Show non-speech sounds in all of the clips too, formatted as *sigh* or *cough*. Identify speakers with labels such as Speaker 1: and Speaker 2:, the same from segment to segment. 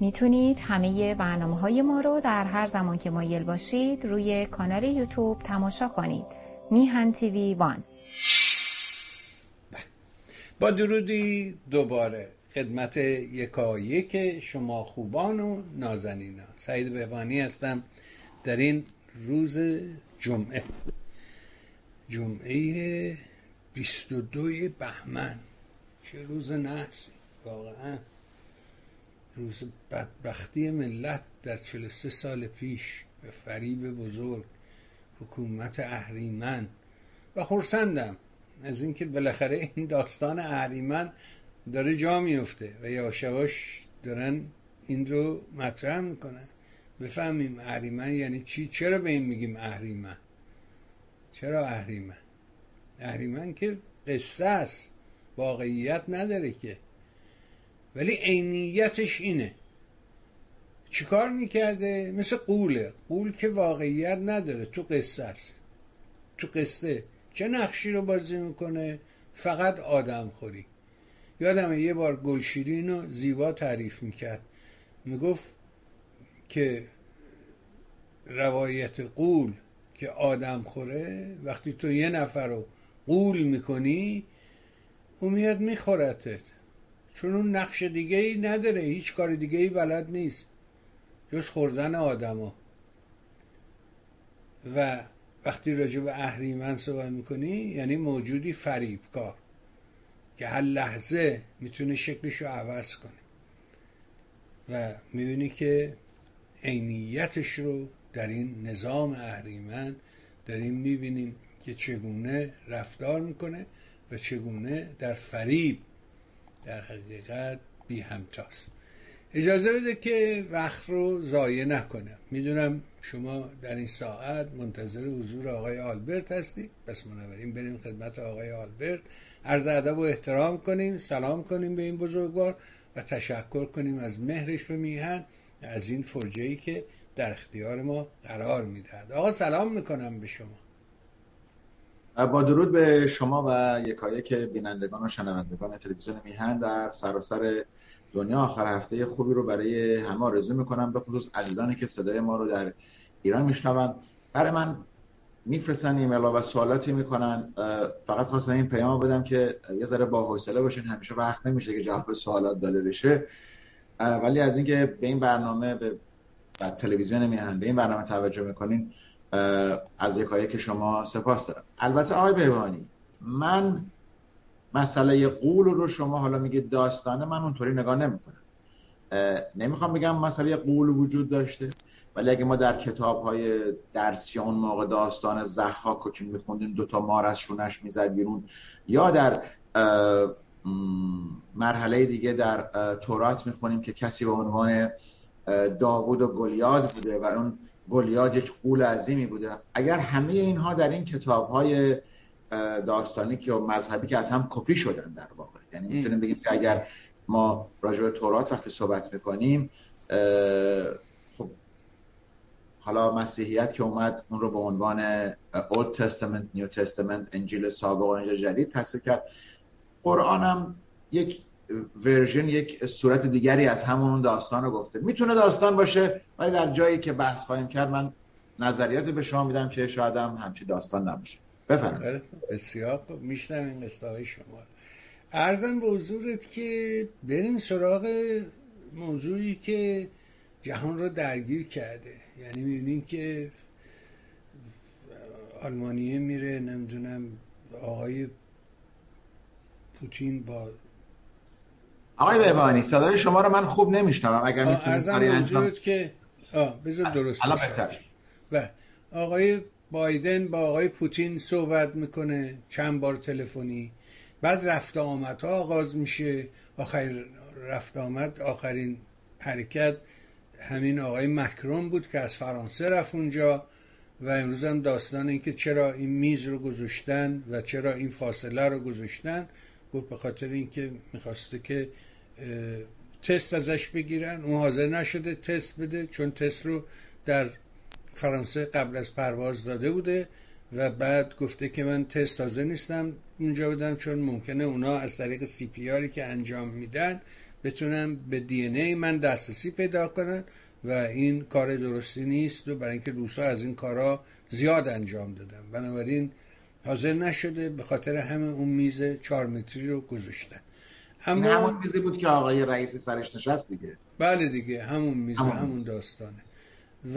Speaker 1: می‌تونید همه برنامه های ما رو در هر زمان که مایل باشید روی کانال یوتیوب تماشا کنید. میهن تیوی وان.
Speaker 2: با درودی دوباره خدمت یکایک شما خوبان و نازنینان. سعید بهبانی هستم در این روز جمعه. جمعه 22 بهمن. چه روز نحسی واقعا. روز بدبختی ملت در 43 سال پیش به فریب بزرگ حکومت اهریمن و خورسندم از اینکه بالاخره این داستان اهریمن داره جا میفته و یاشواش دارن این رو مطرح می‌کنن. بفهمیم اهریمن یعنی چی؟ چرا به این میگیم اهریمن؟ چرا اهریمن؟ اهریمن که قصه است واقعیت نداره که. ولی عینیتش اینه. چیکار می‌کرده؟ مثل قوله. قول که واقعیت نداره. تو قصه است. تو قصه. چه نقشی رو بازی می‌کنه؟ فقط آدم خوری. یادم یه بار گلشیرین رو زیبا تعریف می‌کرد. می‌گفت که روایت قول که آدم خوره وقتی تو یه نفر رو قول می‌کنی او میاد میخورتت. چون اون نقش دیگه ای نداره هیچ کار دیگه ای بلد نیست. جز خوردن آدما. و وقتی راجع به اهریمن صحبت می‌کنی یعنی موجودی فریبکار که هر لحظه می‌تونه شکلش رو عوض کنه. و می‌بینی که عینیتش رو در این نظام اهریمن داریم می‌بینیم که چگونه رفتار می‌کنه و چگونه در فریب در حقیقت بی همتاست. اجازه بده که وقت رو ضایع نکنم. می‌دونم شما در این ساعت منتظر حضور آقای آلبرت هستید. پس بنابراین بریم خدمت آقای آلبرت. عرض ادب و احترام کنیم سلام کنیم به این بزرگوار و تشکر کنیم از مهرش به میهن از این فرجه ای که در اختیار ما قرار می‌دهد. آقا سلام می‌کنم به شما.
Speaker 3: با درود به شما و یکایک بینندگان و شنوندگان تلویزیون میهن در سراسر دنیا. آخر هفته خوبی رو برای همه آرزو می‌کنم. به خصوص عزیزانی که صدای ما رو در ایران میشنوند. برای من میفرستن ایمیل و سوالاتی می‌کنن. فقط خواستم این پیام بدم که یه ذره با حوصله باشین. همیشه وقت نمیشه که جواب سوالات داده بشه. ولی از اینکه به این برنامه به تلویزیون میهن به این برنامه توجه می‌کنین از یکایی که شما سپاس دارم. البته آقای بهبانی من مسئله قول رو شما حالا میگه داستانه من اونطوری نگاه نمی‌کنم. نمی‌خوام بگم مسئله قول وجود داشته ولی اگه ما در کتاب های درسی اون موقع داستان زحاک که میخوندیم دوتا مار از شونش می‌زد بیرون یا در مرحله دیگه در تورات می‌خونیم که کسی به عنوان داوود و گلیاد بوده و اون گلیاد یک قول عظیمی بوده. اگر همه اینها در این کتاب های داستانی که مذهبی که از هم کپی شدن در واقع. یعنی می‌تونیم بگیم که اگر ما راجع به تورات وقتی صحبت می‌کنیم خب حالا مسیحیت که اومد اون رو به عنوان Old Testament, New Testament, انجیل سابق و انجیل جدید تصویر کرد. قرآن هم یک ورژن یک صورت دیگری از همون داستان رو گفته. می‌تونه داستان باشه ولی در جایی که بحث خواهیم کرد من نظریات به شما میدم که شاید هم همچی داستان نباشه. بفرمایید.
Speaker 2: بسیار خوب. میشنویم استای شما ارزم به حضورت که بریم سراغ موضوعی که جهان رو درگیر کرده. یعنی می‌بینین که آلمانیه میره نمی‌دونم آقای پوتین با
Speaker 3: آقای بهبانی صدای شما رو من خوب نمیشنوم اگر
Speaker 2: می‌تونید انجام که بذار درست
Speaker 3: الان بهتر.
Speaker 2: و آقای بایدن با آقای پوتین صحبت می‌کنه چند بار تلفنی. بعد رفت آمد ها آغاز میشه. آخر رفت آمد آخرین حرکت همین آقای مکرون بود که از فرانسه رفت اونجا و امروز هم داستان این که چرا این میز رو گذاشتن و چرا این فاصله رو گذاشتن گفت به خاطر اینکه می‌خواسته که تست ازش بگیرن. اون حاضر نشده تست بده چون تست رو در فرانسه قبل از پرواز داده بوده و بعد گفته که من تست تازه نیستم اونجا بدم چون ممکنه اونا از طریق سی پی که انجام میدن بتونن به دی ای من دسترسی پیدا کنن و این کار درستی نیست و برای اینکه روسا از این کارا زیاد انجام دادن. بنابراین حاضر نشده به خاطر همه اون میز چهار متری رو گذاشتن.
Speaker 3: اما همون میزی بود که آقای رئیسی سرش نشست دیگه.
Speaker 2: بله دیگه همون میز همون, همون داستانه.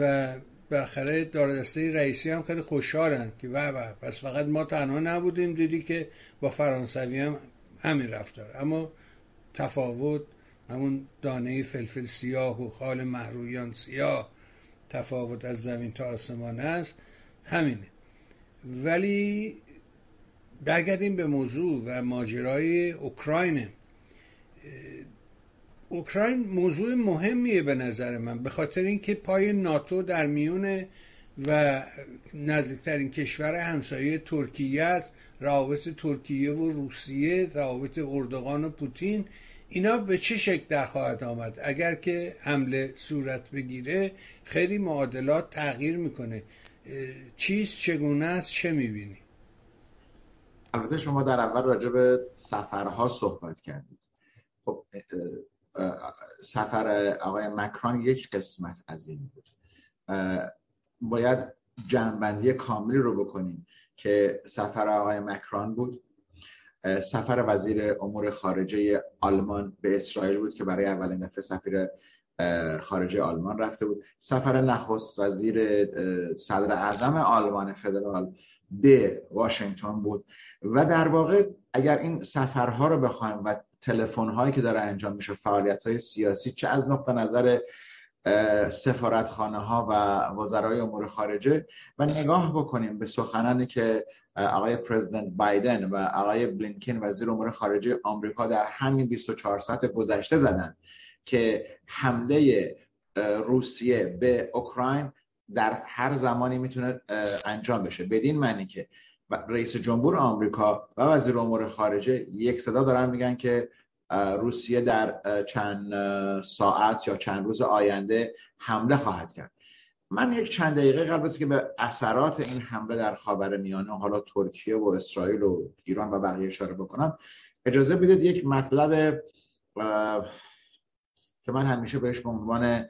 Speaker 2: و بالاخره داردسته رئیسی هم خیلی خوشحالن که و پس فقط ما تنها نبودیم دیدی که با فرانسوی هم همین رفتار. اما تفاوت همون دانه فلفل سیاه و خال محرویان سیاه تفاوت از زمین تا آسمان است همینه. ولی برگردیم به موضوع و ماجرای اوکراین اوکراین موضوع مهمیه به نظر من به خاطر اینکه پای ناتو در میونه و نزدیکترین کشور همسایه ترکیه است روابط ترکیه و روسیه روابط اردوغان و پوتین اینا به چه شکل در خواهد آمد؟ اگر که حمله صورت بگیره خیلی معادلات تغییر می‌کنه. چیز چگونه است؟ چه می‌بینی؟
Speaker 3: البته شما در اول راجع به سفرها صحبت کردید. خب سفر آقای مکران یک قسمت از این بود. باید جنبندی کاملی رو بکنیم که سفر آقای مکران بود. سفر وزیر امور خارجه آلمان به اسرائیل بود که برای اولین دفعه سفیر خارجه آلمان رفته بود. سفر نخست وزیر صدر اعظم آلمان فدرال به واشنگتن بود. و در واقع اگر این سفرها رو بخوایم و تلفن هایی که داره انجام میشه فعالیت های سیاسی چه از نقطه نظر سفارتخانه ها و وزرای امور خارجه. و نگاه بکنیم به سخنانی که آقای پرزیدنت بایدن و آقای بلینکن وزیر امور خارجه آمریکا در همین 24 ساعت گذشته زدن که حمله روسیه به اوکراین در هر زمانی می‌تونه انجام بشه. بدین معنی که رئیس جمهور آمریکا و وزیر امور خارجه یک صدا دارن میگن که روسیه در چند ساعت یا چند روز آینده حمله خواهد کرد. من یک چند دقیقه قبل از که به اثرات این حمله در خاور میانه حالا ترکیه و اسرائیل و ایران و بقیه اشاره بکنم اجازه بدید یک مطلب که من همیشه بهش به عنوان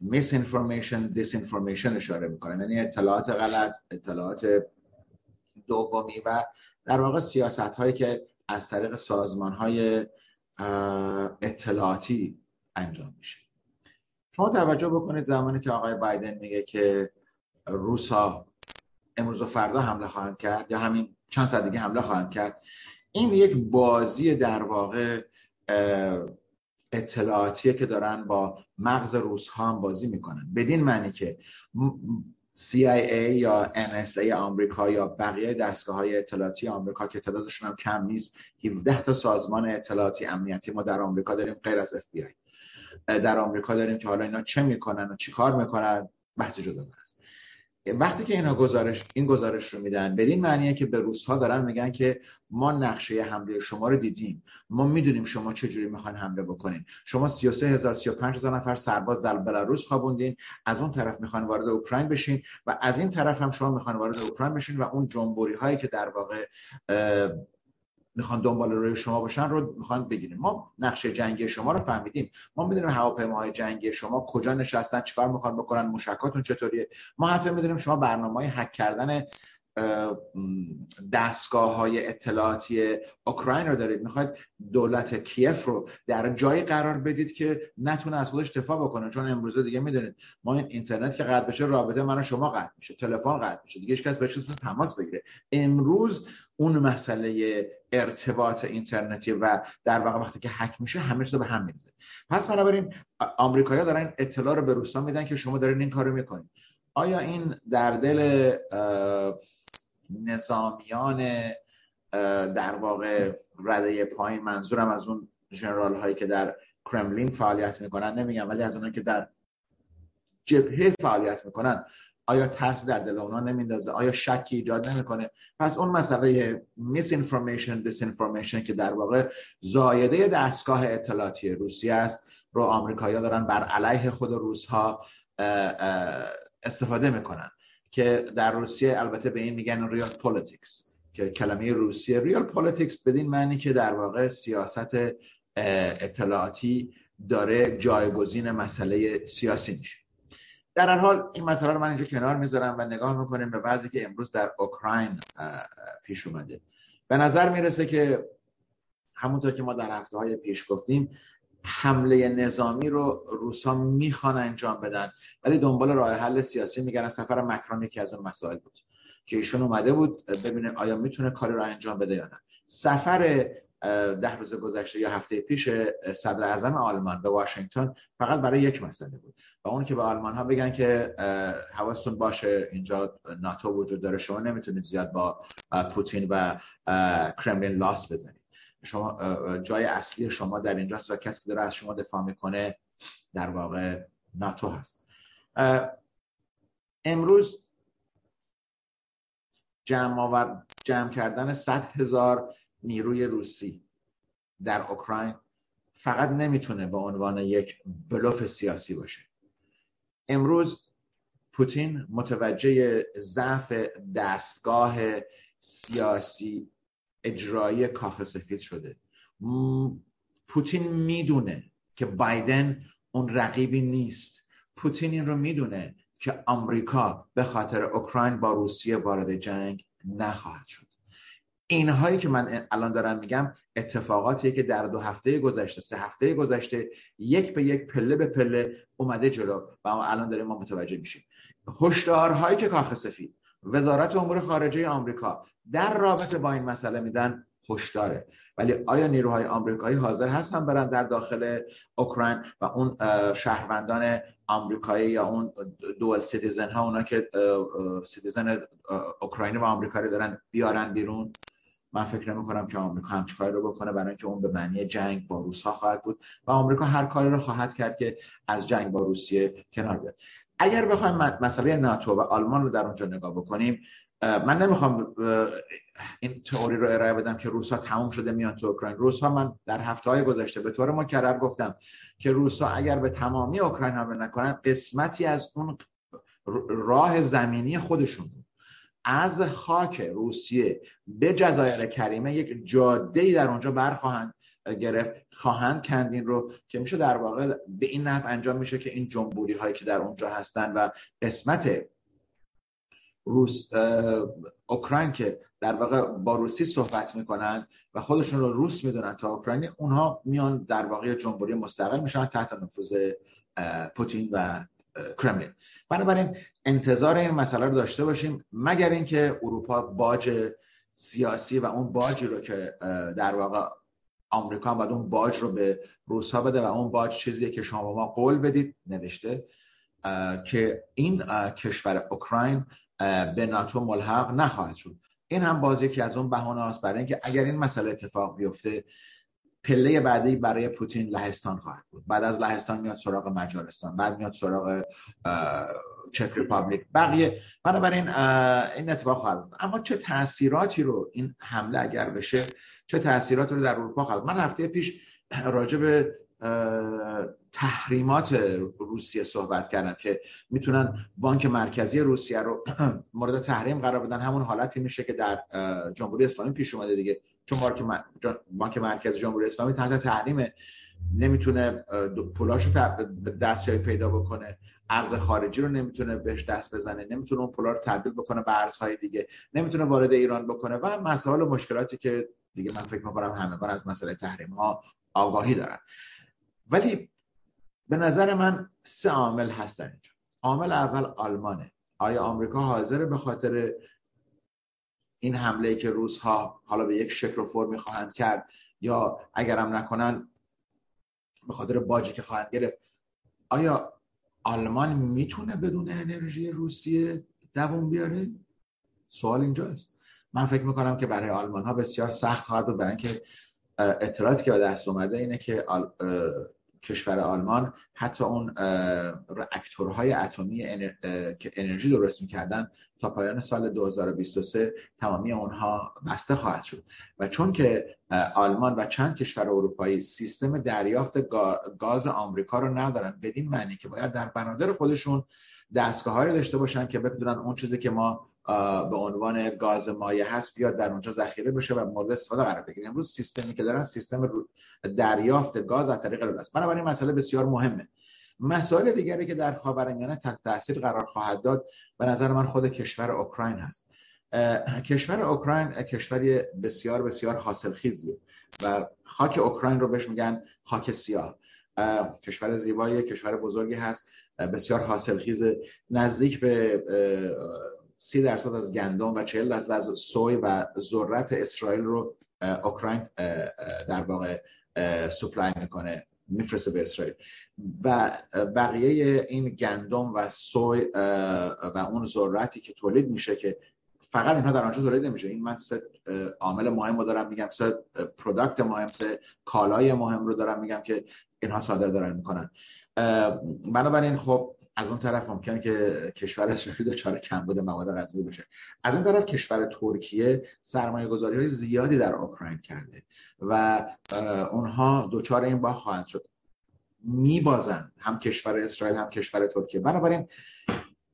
Speaker 3: میس انفورمیشن دیس انفورمیشن اشاره می‌کنم. یعنی اطلاعات غلط اطلاعات دومی و در واقع سیاست هایی که از طریق سازمان های اطلاعاتی انجام میشه. شما توجه بکنید زمانی که آقای بایدن میگه که روس ها امروز و فردا حمله خواهند کرد یا همین چند ساعت دیگه حمله خواهند کرد این یک بازی در واقع اطلاعاتیه که دارن با مغز روس ها هم بازی می‌کنن. بدین معنی که CIA یا NSA آمریکا یا بقیه دستگاه های اطلاعاتی آمریکا که تعدادشون هم کم نیست. 17 تا سازمان اطلاعاتی امنیتی ما در آمریکا داریم غیر از FBI در آمریکا داریم که حالا اینا چه می‌کنن و چی کار می‌کنن؟ بحث جدا است. وقتی که اینا گزارش این گزارش رو میدن بدین معنیه که به روس ها دارن میگن که ما نقشه حمله شما رو دیدیم. ما می‌دونیم شما چه جوری می‌خواین حمله بکنین. شما 33 هزار 35 هزار نفر سرباز در بلاروس خوابوندین از اون طرف می‌خوان وارد اوکراین بشین و از این طرف هم شما می‌خوان وارد اوکراین بشین و اون جنبوری هایی که در واقع می‌خوان دنبال روی شما باشن رو می‌خوان بگیریم. ما نقشه جنگی شما رو فهمیدیم. ما می‌دونیم هواپیماهای جنگی شما کجا نشستن چیکار می‌خوان بکنن مشکاتون چطوریه. ما حتی می‌دونیم شما برنامه های حک کردن دستگاه های اطلاعاتی اوکراین رو دارید. می‌خواید دولت کیف رو در جایی قرار بدید که نتونه از خودش دفاع بکنه. چون امروزه دیگه می‌دونید ما این اینترنت که قطع بشه رابطه من و شما قطع میشه تلفن قطع میشه. دیگه هیچ کس بهش تماس بگیره. امروز اون مسئله ارتباط اینترنتی و در واقع وقتی که هک میشه همه چیز به هم میریزه. پس بنابراین آمریکایی‌ها دارن اطلاع رو به روسا میدن که شما دارین این کارو می‌کنید آیا این در دل نظامیان در واقع رده پایین منظورم از اون جنرال هایی که در کرملین فعالیت می‌کنن نمیگم ولی از اونایی که در جبهه فعالیت می‌کنن آیا ترس در دل اونا نمیندازه آیا شکی ایجاد نمی‌کنه؟ پس اون مسئله misinformation disinformation که در واقع زاییده دستگاه اطلاعاتی روسیه است رو آمریکایی‌ها دارن بر علیه خود روس ها استفاده می‌کنن. که در روسیه البته به این میگن realpolitics که کلمه روسیه realpolitics بدین معنی که در واقع سیاست اطلاعاتی داره جایگزین مسئله سیاسی میشه. در هر حال این مسئله رو من اینجا کنار می‌ذارم و نگاه می‌کنیم به بعضی که امروز در اوکراین پیش اومده. به نظر می‌رسه که همونطور که ما در هفته های پیش گفتیم حمله نظامی رو روسا می‌خوان انجام بدن. ولی دنبال راه حل سیاسی میگن سفر مکرون یکی از اون مسائل بود که ایشون اومده بود ببینه آیا می‌تونه کاری رو انجام بده یا نه. سفر ده روز گذشته یا هفته پیش صدر اعظم آلمان به واشنگتن فقط برای یک مسئله بود و اون که به آلمان ها بگن که حواستون باشه اینجا ناتو وجود داره شما نمی‌تونید زیاد با پوتین و کرملین لاس بزنید. شما جای اصلی شما در اینجاست و کسی که داره از شما دفاع می‌کنه در واقع ناتو هست. امروز جمع, آور... جمع کردن 100 هزار نیروی روسی در اوکراین فقط نمی‌تونه به عنوان یک بلوف سیاسی باشه. امروز پوتین متوجه ضعف دستگاه سیاسی اجرایی کاخ سفید شده. پوتین می‌دونه که بایدن اون رقیبی نیست. پوتین این رو می‌دونه که آمریکا به خاطر اوکراین با روسیه وارد جنگ نخواهد شد. اینهایی که من الان دارم میگم اتفاقاتی که در دو هفته گذشته سه هفته گذشته یک به یک پله به پله اومده جلو و الان داریم ما متوجه میشیم. هشدارهایی که کاخ سفید وزارت امور خارجه آمریکا. در رابطه با این مسئله میدن هشداره. ولی آیا نیروهای آمریکایی حاضر هستن برن در داخل اوکراین و اون شهروندان آمریکایی یا اون dual citizen ها اونا که citizen اوکراینی و آمریکایی دارن بیارن بیرون؟ من فکر نمی کنم که آمریکا همچین کاری رو بکنه برای اینکه اون به معنی جنگ با روس ها خواهد بود. و آمریکا هر کاری رو خواهد کرد که از جنگ با روسیه کنار بیاد. اگر بخوایم مسئله ناتو و آلمان رو در اونجا نگاه بکنیم من نمی‌خوام این تئوری رو ارائه بدم که روس ها تموم شده میان تو اوکراین. روس ها من در هفته های گذشته به طور مکرر گفتم که روس ها اگر به تمامی اوکراین حمله نکنن قسمتی از اون راه زمینی خودشون از خاک روسیه به جزایر کریمه یک جاده در اونجا برخواهند گرفت خواهند کندین رو که میشه در واقع به این نحو انجام میشه که این جمهوری هایی که در اونجا هستن و قسمت روس اوکراین که در واقع با روسی صحبت می‌کنن و خودشون رو روس می‌دونن تا اوکراینی اونها میان در واقع جمهوری مستقل میشن تحت نفوذ پوتین و کرملین. بنابراین انتظار این مسئله رو داشته باشیم مگر اینکه اروپا باج سیاسی و اون باجی رو که در واقع آمریکا باید اون باج رو به روسا بده و اون باج چیزیه که شما ما قول بدید نوشته که این کشور اوکراین به ناتو ملحق نخواهد شد. این هم باز یکی از اون بهانه است برای اینکه اگر این مسئله اتفاق بیفته پله بعدی برای پوتین لهستان خواهد بود. بعد از لهستان میاد سراغ مجارستان بعد میاد سراغ چک ریپابلیک. بقیه بنابراین این اتفاق خواهد اما چه تاثیراتی رو این حمله اگر بشه چه تاثیراتی رو در اروپا خواهد من هفته پیش راجع به تحریمات روسیه صحبت کردن که می‌تونن بانک مرکزی روسیه رو *clears throat* مورد تحریم قرار بدن. همون حالتی میشه که در جمهوری اسلامی پیش اومده دیگه. چون بانک مرکزی جمهوری اسلامی تحت تحریمه نمی‌تونه پولاشو دستجایی پیدا بکنه. ارز خارجی رو نمی‌تونه بهش دست بزنه. نمی‌تونه اون پولا رو تبدیل بکنه به ارزهای دیگه. نمی‌تونه وارد ایران بکنه. و مسائل و مشکلاتی که دیگه من فکر می‌کنم همگان از مسئله تحریم ها آگاهی دارن. ولی به نظر من سه عامل هستن اینجا. عامل اول آلمانه. آیا آمریکا حاضره به خاطر این حمله که روس ها حالا به یک شکل و فرمی خواهند کرد یا اگرم نکنن به خاطر باجی که خواهند گرفت؟ آیا آلمان می‌تونه بدون انرژی روسیه دووم بیاره؟ سوال اینجاست. من فکر می‌کنم که برای آلمان ها بسیار سخت خواهد بود برای اینکه اطلاعاتی که به دست اومده اینه که کشور آلمان حتی اون راکتورهای اتمی که انرژی درست می‌کردن تا پایان سال 2023 تمامی اونها بسته خواهد شد. و چون که آلمان و چند کشور اروپایی سیستم دریافت گاز آمریکا رو ندارن بدین معنی که باید در بنادر خودشون دستگاه داشته باشن که بتونن اون چیزی که ما به عنوان گاز مایع هست بیاد در اونجا ذخیره بشه و مورد استفاده قرار بگیره امروز سیستمی که دارن سیستم دریافت گاز از طریق رود است بنابراین مسئله بسیار مهمه. مسائل دیگری که در خاورمیانه تحت تاثیر قرار خواهد داد به نظر من خود کشور اوکراین هست. کشور اوکراین کشوری بسیار بسیار حاصلخیزیه و خاک اوکراین رو بهش میگن خاک سیاه. کشور زیبایی کشور بزرگی هست. بسیار حاصلخیز نزدیک به سی درصد از گندم و چهل درصد از سوی و ذرت اسرائیل رو اوکراین در واقع supply می‌کنه میفرسته به اسرائیل. و بقیه این گندم و soy و اون ذرتی که تولید میشه که فقط اینها در آنجا تولید نمیشه. این من سه عامل مهم رو دارم میگم سه product مهم سه کالای مهم رو دارم میگم که اینها صادر دارن می‌کنن. بنابراین خب از اون طرف ممکنه که کشور اسرائیل *laughs* دچار کمبود مواد غذایی بشه. از این طرف کشور ترکیه سرمایه گذاری های زیادی در اوکراین کرده و اونها دچار این با خواهند شد. میبازن هم کشور اسرائیل هم کشور ترکیه. بنابراین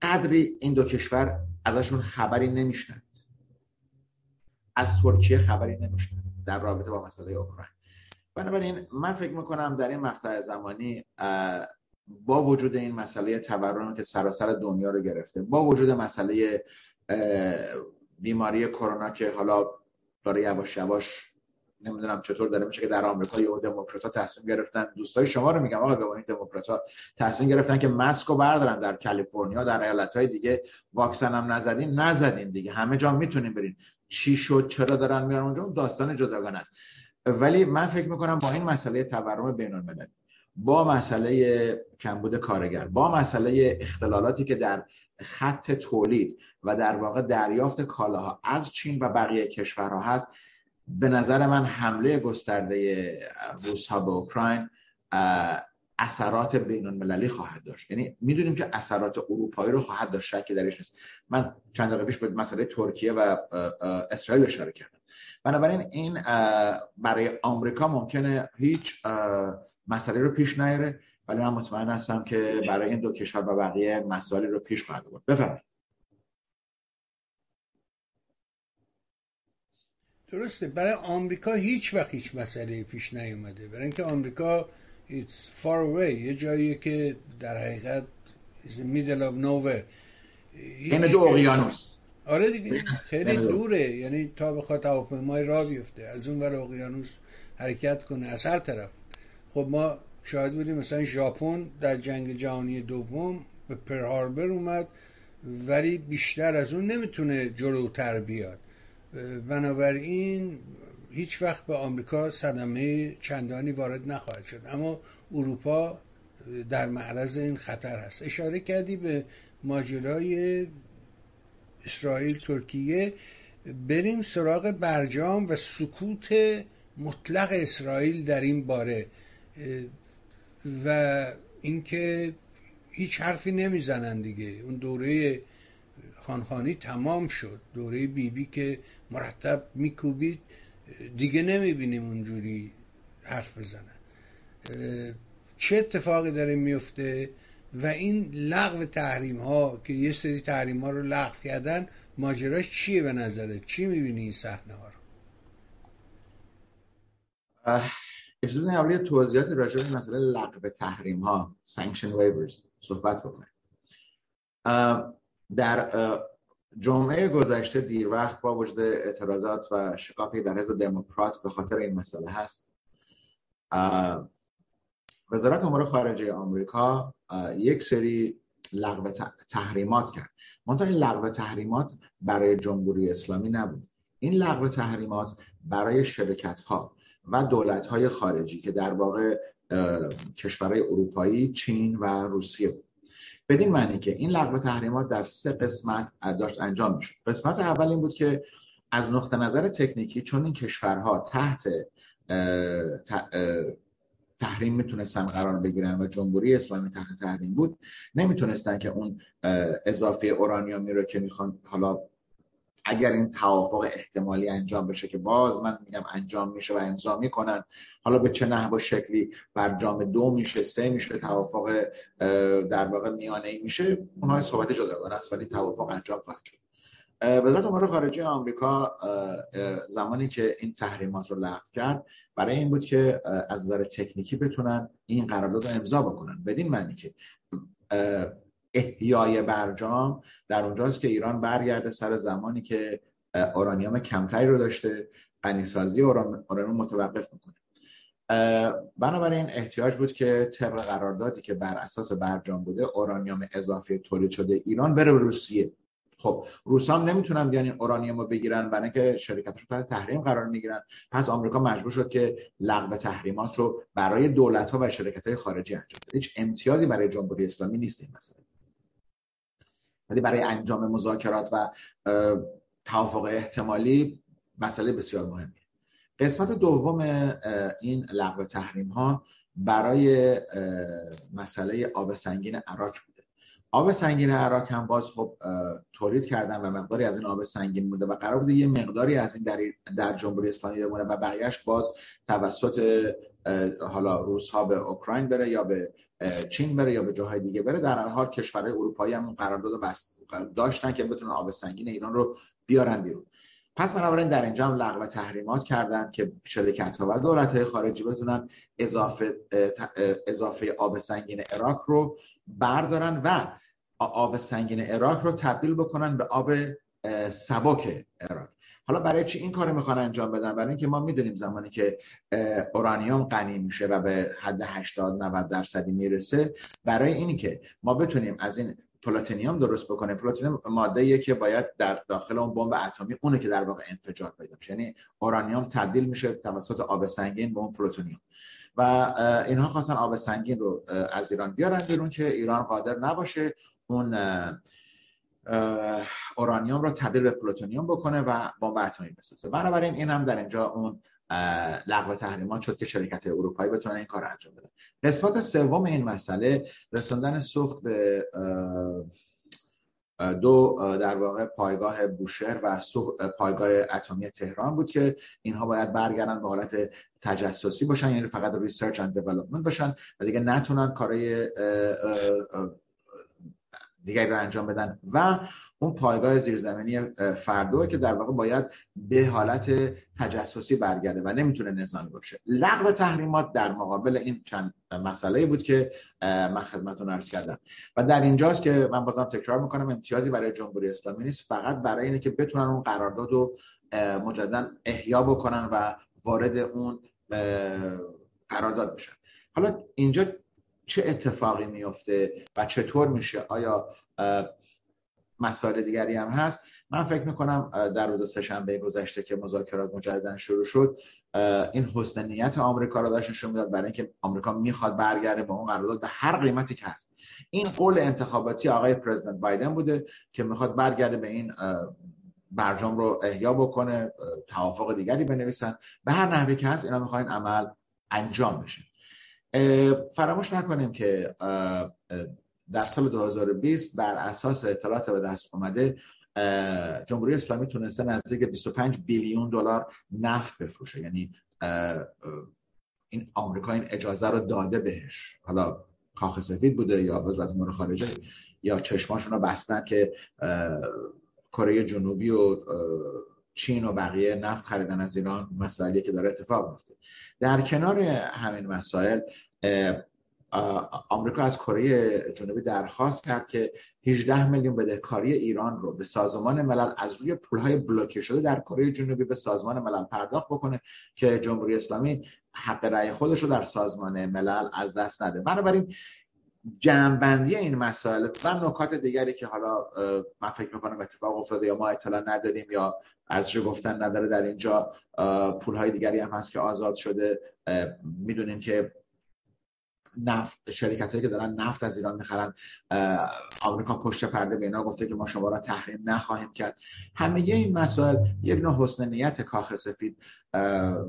Speaker 3: قدری این دو کشور ازشون خبری نمیشنند. از ترکیه خبری نمیشنند در رابطه با مسئله اوکراین. بنابراین من فکر می‌کنم در این مقطع زمانی با وجود این مسئله تورم که سراسر دنیا رو گرفته با وجود مسئله بیماری کرونا که حالا داره یواش یواش نمی‌دونم چطور داره میشه که در آمریکا یهو دموکرات تصمیم گرفتن دوستای شما رو میگم آقا ببینید دموکرات تصمیم گرفتن که ماسک رو بردارن در کالیفرنیا در ایالت های دیگه واکسن هم نزدین نزدین دیگه همه جا می‌تونیم برین چی شد؟ چرا دارن میرن اونجا؟ داستان جداگانه است. ولی من فکر می‌کنم با این مسئله تورم بین المللی با مسئله کمبود کارگر با مسئله اختلالاتی که در خط تولید و در واقع دریافت کالاها از چین و بقیه کشورها هست به نظر من حمله گسترده روس ها به اوکراین اثرات بین المللی خواهد داشت. یعنی می‌دونیم که اثرات اروپایی رو خواهد داشت شکی درش نیست. من چند دقیقه پیش به مسئله ترکیه و اسرائیل اشاره کردم. بنابراین این برای آمریکا ممکنه هیچ مسئله رو پیش نیاره ولی من مطمئن هستم که برای این دو کشور و بقیه مسائلی رو پیش خواهد بود بفرمایید.
Speaker 2: درسته. برای آمریکا هیچ وقت هیچ مسئله پیش نیومده. برای اینکه آمریکا it's far away یه جایی که در حقیقت middle of nowhere.
Speaker 3: این دو اقیانوس.
Speaker 2: آره دیگه خیلی دوره. یعنی تا بخواد هواپیمای را بیفته از اون ور اقیانوس حرکت کنه از هر طرف. خب ما شاهد بودیم مثلا ژاپن در جنگ جهانی دوم به پر هاربر اومد ولی بیشتر از اون نمی‌تونه جلوتر بیاد. بنابراین هیچ وقت به آمریکا صدمه چندانی وارد نخواهد شد. اما اروپا در معرض این خطر هست. اشاره کردی به ماجرای اسرائیل ترکیه بریم سراغ برجام و سکوت مطلق اسرائیل در این باره و اینکه هیچ حرفی نمی‌زنن دیگه. اون دوره خانخانی تمام شد. دوره بیبی بی که مرتب میکوبید دیگه نمی‌بینیم اونجوری حرف بزنن. چه اتفاقی داره میفته؟ و این لغو تحریم ها که یه سری تحریم ها رو لغو کردن ماجراش چیه به نظره چی می‌بینی این صحنه ها رو
Speaker 3: اجازه بدین اول توضیحات راجع به مسئله لغو تحریم ها sanction waivers صحبت بکنیم. در جمعه گذشته دیر وقت با وجود اعتراضات و شکافی در حزب دموکرات به خاطر این مسئله هست. وزارت امور خارجه آمریکا یک سری لغو تحریمات کرد. منتها این لغو تحریمات برای جمهوری اسلامی نبود. این لغو تحریمات برای شرکت ها و دولت های خارجی که در واقع کشورهای اروپایی چین و روسیه بود. بدین معنی که این لغو تحریمات در سه قسمت داشت انجام می‌شد. قسمت اول این بود که از نقطه نظر تکنیکی چون این کشورها تحت تحریم می‌تونستن قرار بگیرن و جمهوری اسلامی تحت تحریم بود نمی‌تونستن که اون اضافه اورانیومی رو که می‌خوان حالا اگر این توافق احتمالی انجام بشه که باز من میگم انجام میشه و امضا می‌کنن حالا به چه نحو و شکلی برجام دو میشه سه میشه توافق در واقع میانه ای میشه اونها صحبت جداگانه است ولی توافق انجام خواهد شد. وزارت امور خارجه آمریکا زمانی که این تحریمات رو لغو کرد برای این بود که از نظر تکنیکی بتونن این قرارداد رو امضا بکنن. بدین معنی که احیای برجام در اونجاست که ایران برگرده سر زمانی که اورانیوم کمتری رو داشته غنیسازی اورانیوم متوقف می‌کنه. بنابراین احتیاج بود که طبق قراردادی که بر اساس برجام بوده اورانیوم اضافی تولید شده ایران بره به روسیه. خب روس هم نمی‌تونن بیان این اورانیوم رو بگیرن برای اینکه شرکتش تحت تحریم قرار می‌گیرن. پس آمریکا مجبور شد که لغو تحریمات رو برای دولت ها و شرکت های خارجی انجام بده. هیچ امتیازی برای جمهوری اسلامی نیست این مسئله. ولی برای انجام مذاکرات و توافق احتمالی مسئله بسیار مهمی قسمت دوم این لغو تحریم ها برای مسئله آب سنگین عراق بوده آب سنگین عراق هم باز خب تولید کردن و مقداری از این آب سنگین بوده و قرار بوده یه مقداری از این در, در جمهوری اسلامی بمونه و بقیهش باز توسط حالا روس ها به اوکراین بره یا به چین بره یا به جاهای دیگه بره. در هر حال کشورهای اروپایی هم قرارداد بست داشتن که بتونن آب سنگین ایران رو بیارن بیرون. پس بنابراین در اینجا هم لغو تحریمات کردن که شرکت ها و دولت های خارجی بتونن اضافه, اضافه آب سنگین عراق رو بردارن و آب سنگین عراق رو تبدیل بکنن به آب سبک عراق. حالا برای چی این کار می‌خوان انجام بدن؟ برای اینکه ما می‌دونیم زمانی که اورانیوم غنی میشه و به حد 80 90 درصدی می‌رسه برای اینی که ما بتونیم از این پلاتینیوم درست بکنه پلاتینیوم ماده که باید در داخل اون بمب اتمی اونه که در واقع انفجار پیدا میشه. یعنی اورانیوم تبدیل میشه توسط آب سنگین به اون پلوتونیوم و اینها خواستن آب سنگین رو از ایران بیارن بیرون که ایران قادر نباشه اون اورانیوم رو تبدیل به پلوتونیوم بکنه و بمب اتمی بسازه. بنابراین این هم در اینجا اون لغو تحریمات شد که شرکت اروپایی بتونن این کار انجام بدن. قسمت سوم این مسئله رساندن سوخت به دو در واقع پایگاه بوشهر و پایگاه اتمی تهران بود که اینها باید برگردن به حالت تجسسی باشن یعنی فقط research and development باشن و دیگه نتونن کارهای دیگری رو انجام بدن. و اون پایگاه زیرزمینی فردوه که در واقع باید به حالت تجسسی برگرده و نمی‌تونه نظامی باشه. لغو تحریمات در مقابل این چند مسئله بود که من خدمتتون عرض کردم. و در اینجاست که من بازم تکرار می‌کنم امتیازی برای جمهوری اسلامی نیست. فقط برای اینه که بتونن اون قرارداد رو مجددا احیا بکنن و وارد اون قرارداد بشن. حالا اینجا چه اتفاقی میفته و چطور میشه؟ آیا مسائل دیگری هم هست؟ من فکر می‌کنم در روز سهشنبه گذشته که مذاکرات مجددا شروع شد این حسن نیت آمریکا را داشت نشون می‌داد برای اینکه آمریکا می‌خواد برگرده به اون قرارداد به هر قیمتی که هست. این قول انتخاباتی آقای پرزیدنت بایدن بوده که می‌خواد برگرده به این برجام رو احیا بکنه توافق دیگری بنویسن. به هر نحوی که هست اینا می‌خواین عمل انجام بشه. فراموش نکنیم که در سال 2020 بر اساس اطلاعات به دست اومده جمهوری اسلامی تونسته نزدیک 25 بیلیون دلار نفت بفروشه. یعنی این آمریکا این اجازه رو داده بهش. حالا کاخ سفید بوده یا وزارت امور خارجه یا چشماشون رو بستن که کره جنوبی و چین و بقیه نفت خریدن از ایران مسائلی که داره اتفاق میفته در کنار همین مسائل آمریکا از کره جنوبی درخواست کرد که 18 میلیون بدهکاری ایران رو به سازمان ملل از روی پولهای بلوکه شده در کره جنوبی به سازمان ملل پرداخت بکنه که جمهوری اسلامی حق رأی خودش رو در سازمان ملل از دست نده. بنابراین جمعبندی این مسائل و نکات دیگری که حالا من فکر می‌کنم اتفاق افتاده یا ما اطلاع نداریم یا ارزش گفتن نداره در اینجا پولهای دیگری هم هست که آزاد شده می‌دونیم که نفت شرکت هایی که دارن نفت از ایران می‌خرن آمریکا پشت پرده به گفته که ما شما را تحریم نخواهیم کرد. همه این مسائل یک نوع حسن نیت کاخ سفید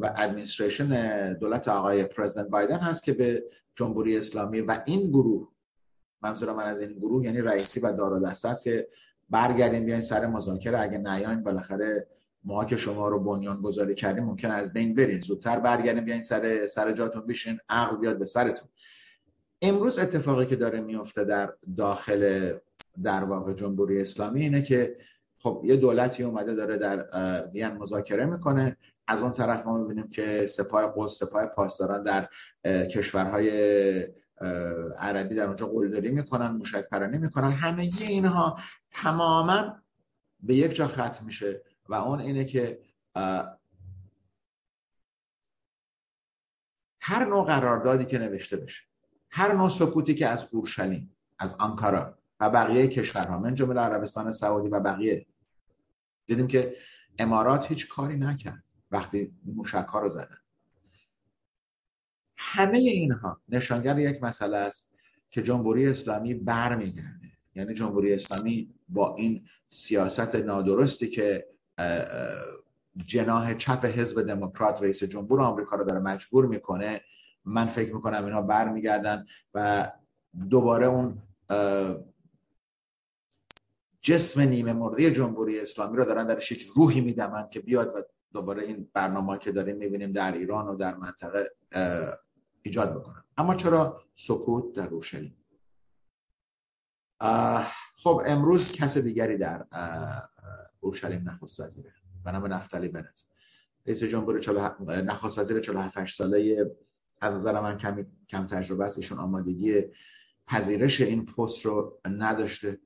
Speaker 3: و ادمنستریشن دولت آقای پرزیدنت بایدن هست که به جمهوری اسلامی و این گروه منظور من از این گروه یعنی رئیسی و دار دسته است که برگردیم بیاین سر مذاکره. اگه نیاین بالاخره ما که شما رو بنیان گذاری کردیم ممکن از بین برین. زودتر برگردیم بیاین سر سر جاتون بشین عقل بیاد به سرتون. امروز اتفاقی که داره میفته در داخل در واقع جمهوری اسلامی اینه که خب یه دولتی اومده داره در وین مذاکره می‌کنه. از اون طرف ما می‌بینیم که سپاه قدس سپاه پاسداران در کشورهای عربی در اونجا قلدری می‌کنن موشک پرانی می‌کنن. همه اینها تماما به یک جا ختم میشه و اون اینه که هر نوع قراردادی که نوشته بشه. هر نوع سکوتی که از اورشلیم از آنکارا و بقیه کشورها من جمله عربستان سعودی و بقیه. دیدیم که امارات هیچ کاری نکرد وقتی موشک ها رو زدن. همه اینها نشانگر یک مسئله است که جمهوری اسلامی برمیگرده. یعنی جمهوری اسلامی با این سیاست نادرستی که جناح چپ حزب دموکرات رئیس جمهور آمریکا رو داره مجبور می‌کنه من فکر می‌کنم اینا برمیگردن و دوباره اون جسم نیمه مرده جمهوری اسلامی رو دارن درش یک روحی میدمن که بیاد و دوباره این برنامه که داریم می‌بینیم در ایران و در منطقه ایجاد بکنن. اما چرا سکوت در اورشلیم؟ خب امروز کس دیگری در اورشلیم نخست وزیره به نام نفتالی بنت. رئیس جمهور نخست وزیر 47 ساله از نظر من کمی کم تجربه است ایشون آمادگی پذیرش این پست رو نداشته.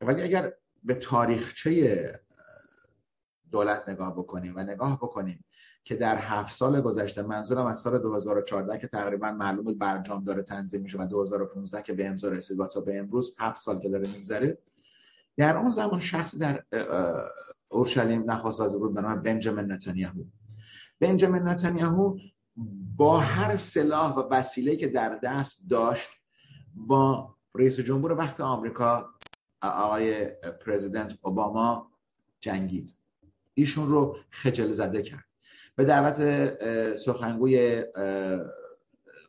Speaker 3: ولی اگر به تاریخچه دولت نگاه بکنیم و نگاه بکنیم که در هفت سال گذشته منظورم از سال 2014 که تقریبا معلوم بود برجام داره تنظیم میشه و 2015 که به امضا رسید و تا به امروز هفت سال که داره میگذره در اون زمان شخصی در اورشلیم نخواست وزیر بود به نام بنجامین نتانیاهو. بنجامین نتانیاهو با هر سلاح و وسیله که در دست داشت با رئیس جمهور وقت آمریکا آقای پرزیدنت اوباما جنگید. ایشون رو خجل زده کرد. به دعوت سخنگوی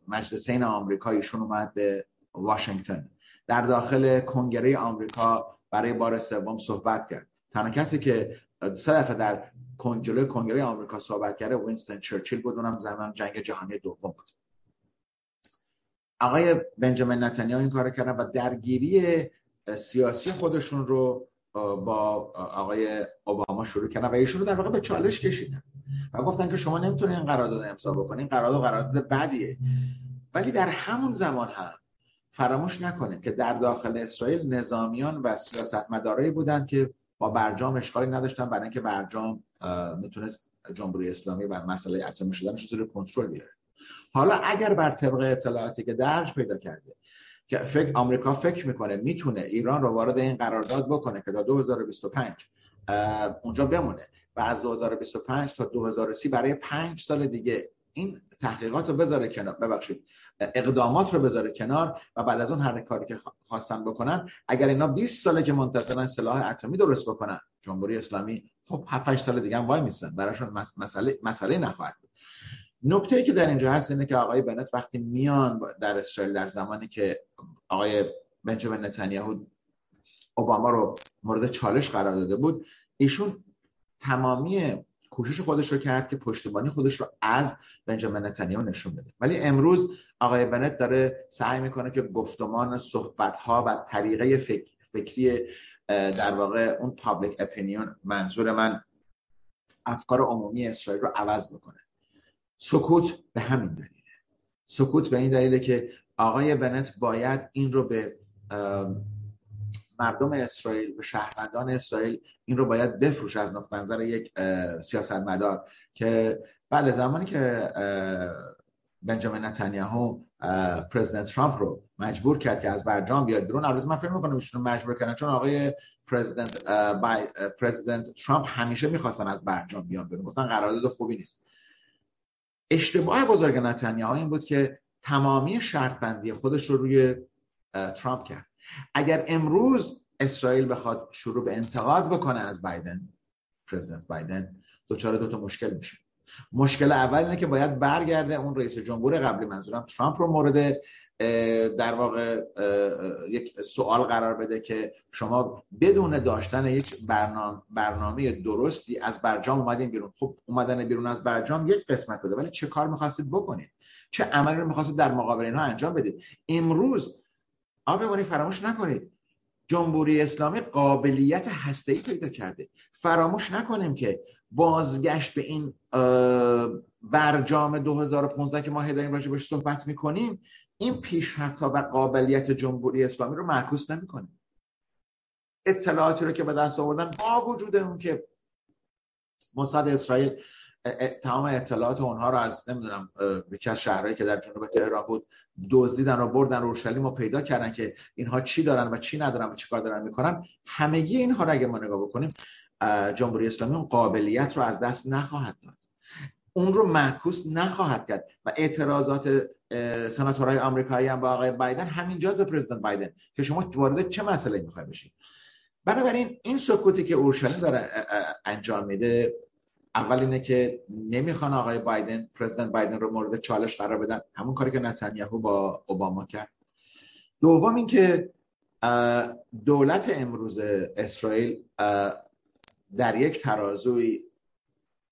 Speaker 3: مجلسین آمریکا ایشون اومد به واشنگتن. در داخل کنگره آمریکا برای بار سوم صحبت کرد. تنها کسی که سه دفعه در جلوی کنگره آمریکا صحبت کرده وینستون چرچیل بود اونم زمان جنگ جهانی دوم بود. آقای بنجامین نتانیاهو این کار کردن و درگیری سیاسی خودشون رو با آقای اوباما شروع کردن و ایشون رو در واقع به چالش کشیدن. و گفتن که شما نمی‌تونین این قرارداد امضا بکنین قرارداد قرارداد بدیه. ولی در همون زمان هم فراموش نکنیم که در داخل اسرائیل نظامیان و سیاستمدارایی بودن که با برجام اشکالی نداشتن برای اینکه برجام می‌تونست جمهوری اسلامی و مسئله اتمی شدنش رو کنترل بیاره. حالا اگر بر طبق اطلاعاتی که درج پیدا کرده که فکر آمریکا فکر می‌کنه می‌تونه ایران رو وارد این قرارداد بکنه که تا 2025 اونجا بمونه و از 2025 تا 2030 برای پنج سال دیگه این تحقیقات رو بذاره کنار ببخشید اقدامات رو بذاره کنار و بعد از اون هر کاری که خواستن بکنن اگر اینا 20 ساله که منتظرن سلاح اتمی درست بکنن. جمهوری اسلامی خب 7 8 سال دیگه هم وای میسن براشون مسئله مسئله نخواهد بود. نکته ای که در اینجا هست اینه که آقای بنت وقتی میان در اسرائیل در زمانی که آقای بنجامین نتانیاهو اوباما رو مورد چالش قرار داده بود ایشون تمامی کوشش خودش رو کرد که پشتیبانی خودش رو از بنجامین نتانیاهو نشون بده. ولی امروز آقای بنت داره سعی می‌کنه که گفتمان صحبت ها و طریقه فکری در واقع اون public opinion منظور من افکار عمومی اسرائیل رو عوض بکنه. سکوت به همین دلیله. سکوت به این دلیله که آقای بنت باید این رو به مردم اسرائیل به شهروندان اسرائیل این رو باید بفروشه از نقطه نظر یک سیاستمدار که بله زمانی که بنجامین نتانیاهو پرزیدنت ترامپ رو مجبور کرد که از برجام بیاد بیرون البته من فکر می‌کنم ایشون مجبور کردن چون آقای پرزیدنت پرزیدنت ترامپ همیشه می‌خواستن از برجام بیان بیرون گفتن قرارداد خوبی نیست. اشتباه بزرگ نتانیاهو این بود که تمامی شرط بندی خودش رو روی ترامپ کرد. اگر امروز اسرائیل بخواد شروع به انتقاد بکنه از بایدن پرزیدنت بایدن دو تا مشکل میشه. مشکل اول اینه که باید برگرده اون رئیس جمهور قبلی منظورم ترامپ رو مورد در واقع یک سوال قرار بده که شما بدون داشتن یک برنامه, برنامه درستی از برجام اومدین بیرون. خب اومدن بیرون از برجام یک قسمت بده ولی چه کار می‌خواستید بکنید؟ چه عملی رو می‌خواستید در مقابل اینها انجام بدید؟ امروز آب فراموش نکنید جمهوری اسلامی قابلیت هسته‌ای پیدا کرده. فراموش نکنیم که بازگشت به این برجام 2015 که ما داریم راجع بهش صحبت می‌کنیم این پیشرفت ها و قابلیت جمهوری اسلامی رو معکوس نمی‌کنه. اطلاعاتی رو که به دست آوردن با وجود اون که موساد اسرائیل تمام اطلاعات اونها رو از نمی‌دونم یکی از شهرهایی که در جنوب تهران بود دزدیدن و بردن اورشلیم و پیدا کردن که اینها چی دارن و چی ندارن و چیکار دارن می‌کنن. همگی اینها رو اگه ما نگاه بکنیم جمهوری اسلامی اون قابلیت رو از دست نخواهد داد. اون رو معکوس نخواهد کرد و اعتراضات سناتورهای آمریکایی هم با آقای بایدن همینجا به پرزیدنت بایدن که شما وارد چه مسئله می‌خوای بشید بنابراین این سکوتی که اورشلیم داره انجام میده اول اینه که نمی‌خوان آقای بایدن پرزیدنت بایدن رو مورد چالش قرار بدن. همون کاری که نتانیاهو با اوباما کرد. دوم اینکه دولت امروز اسرائیل در یک ترازوی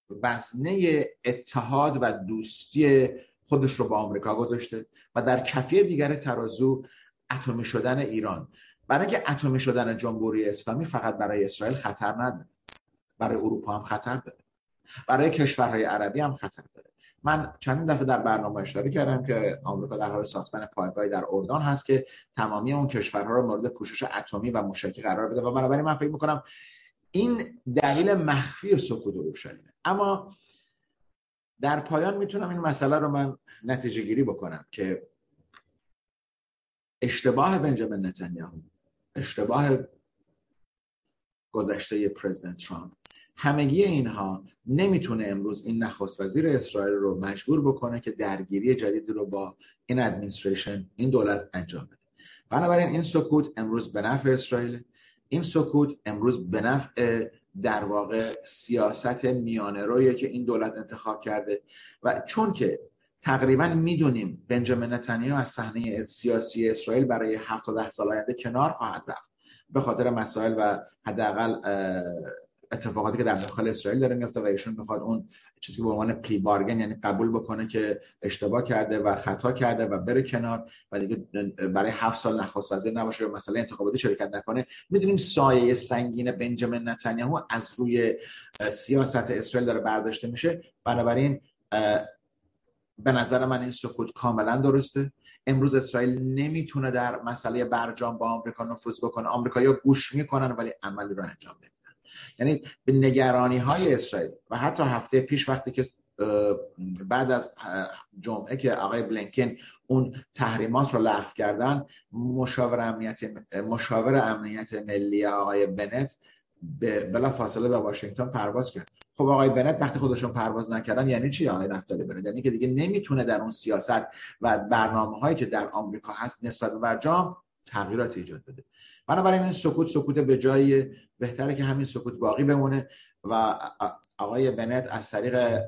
Speaker 3: وزنه اتحاد و دوستی خودش رو با آمریکا گذاشته و در کفی دیگر ترازو اتمی شدن ایران. برای اینکه اتمی شدن جمهوری اسلامی فقط برای اسرائیل خطر نداره. برای اروپا هم خطر داره. برای کشورهای عربی هم خطر داره. من چندین دفعه در برنامه اشاره کردم که آمریکا در حال ساختن پایگاهی در اردن هست که تمامی اون کشورها رو مورد پوشش اتمی و موشکی قرار بده و بنابراین من فکر می‌کنم این دلیل مخفی سکوت اورشلیمه اما در پایان می‌تونم این مسئله رو من نتیجه گیری بکنم که اشتباه بنجامین نتانیاهو اشتباه گذشته پرزیدنت ترامپ همگی اینها نمی‌تونه امروز این نخست وزیر اسرائیل رو مجبور بکنه که درگیری جدید رو با این ادمنستریشن این دولت انجام بده. بنابراین این سکوت امروز به نفع اسرائیل این سکوت امروز به نفع در واقع سیاست میانه رویه که این دولت انتخاب کرده. و چون که تقریبا می‌دونیم بنجامین نتانیاهو از صحنه سیاسی اسرائیل برای 7 تا 10 سال آینده کنار خواهد رفت. به خاطر مسائل و حداقل اتفاقاتی که در داخل اسرائیل داره میفته و ایشون می‌خواد اون چیزی به عنوان پلی بارگن یعنی قبول بکنه که اشتباه کرده و خطا کرده و بره کنار و دیگه برای هفت سال نخست وزیر نباشه و مسئله انتخاباتی شرکت نکنه. می‌دونیم سایه سنگین بنجامین نتانیاهو از روی سیاست اسرائیل داره برداشته میشه. بنابراین به نظر من این سکوت کاملا درسته. امروز اسرائیل نمی‌تونه در مسئله برجام با آمریکا نفوذ بکنه. آمریکایی‌ها گوش می‌کنن ولی عملی رو انجام نمیدن یعنی به نگرانی های اسرائیل. و حتی هفته پیش وقتی که بعد از جمعه که آقای بلینکن اون تحریمات رو لغو کردن مشاور امنیت مشاور امنیت ملی آقای بنت بلا فاصله به واشنگتن پرواز کرد. خب آقای بنت وقتی خودشون پرواز نکردن یعنی چی آقای نفتالی بنت؟ یعنی که دیگه نمی‌تونه در اون سیاست و برنامه هایی که در آمریکا هست نسبت به برجام تغییرات ایجاد بده. بنابراین این سکوت سکوت به جای بهتره که همین سکوت باقی بمونه و آقای بنت از طریق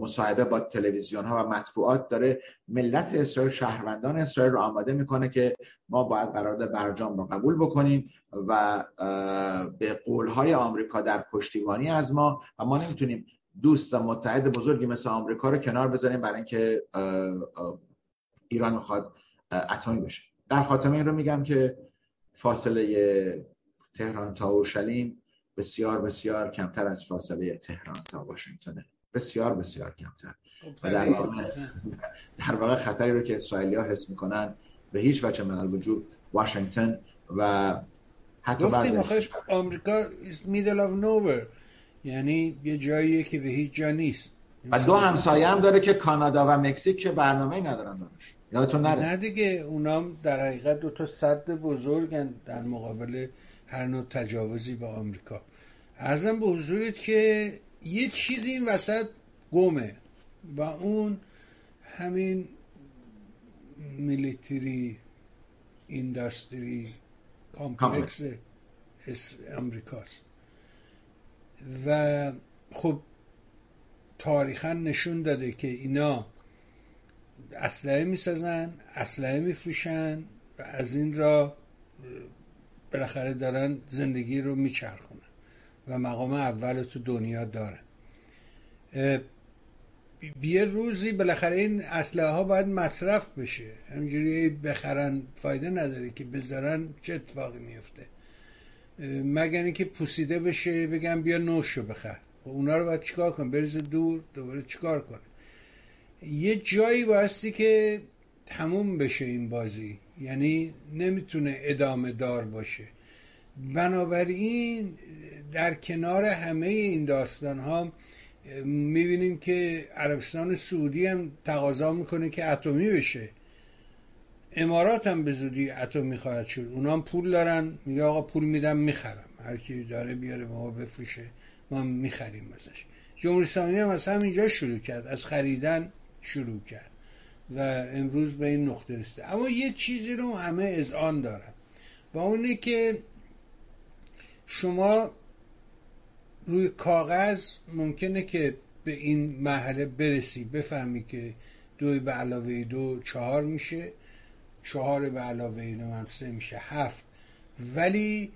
Speaker 3: مصاحبه با تلویزیون ها و مطبوعات داره ملت اسرائیل شهروندان اسرائیل رو آماده می‌کنه که ما باید قرارداد برجام رو قبول بکنیم و به قولهای آمریکا در پشتیبانی از ما و ما نمی‌تونیم دوست و متحد بزرگی مثل آمریکا رو کنار بذاریم برای اینکه ایران می‌خواد اتمی بشه. در خاتمه این رو میگم که فاصله تهران تا اورشلیم بسیار بسیار کمتر از فاصله تهران تا واشنگتن. بسیار بسیار کمتر. و در واقع, در واقع خطری رو که اسرائیلی ها حس می‌کنن به هیچ وجه من الوجود واشنگتن و
Speaker 2: حتی گفتیم آمریکا میدل آف نوور یعنی یه جاییه که به هیچ جا نیست.
Speaker 3: و دو همسایه هم داره که کانادا و مکزیک که برنامه ندارن دارش یادتون نره.
Speaker 2: نه دیگه اونام در حقیقت دو تا صد بزرگن در مقابل هر نوع تجاوزی به آمریکا. ارزم به حضورت که یه چیزی این وسط گمه و اون همین میلیتری اینداستری کامپلکس امریکاست و خب تاریخا نشون داده که اینا اسلحه می‌سازن اسلحه میفروشن و از این را بالاخره دارن زندگی رو میچرخونن و مقام اول تو دنیا دارن یه روزی بالاخره این اسلحه ها باید مصرف بشه. همینجوری بخرن فایده نداره که بذارن چه اتفاقی میفته مگر اینکه پوسیده بشه بگم بیا نوشو بخر. خب اونا رو باید چیکار کن بریز دور دوباره چیکار کنه یه جایی بایستی که تموم بشه این بازی. یعنی نمی‌تونه ادامه دار باشه. بنابراین در کنار همه این داستان ها می‌بینیم که عربستان سعودی هم تقاضا می‌کنه که اتمی بشه. امارات هم به زودی اتمی خواهد شد. اونا هم پول دارن. میگه آقا پول میدم می‌خرم. هر کی داره بیاره ما بفروشه ما می‌خریم ازش. جمهوری اسلامی هم از همینجا شروع کرد. از خریدن شروع کرد و امروز به این نقطه رسیده. اما یه چیزی رو همه از آن دارن و اونه که شما روی کاغذ ممکنه که به این محله برسی. بفهمی که دوی به علاوه دو چهار میشه چهار به علاوه دو هم سه میشه هفت. ولی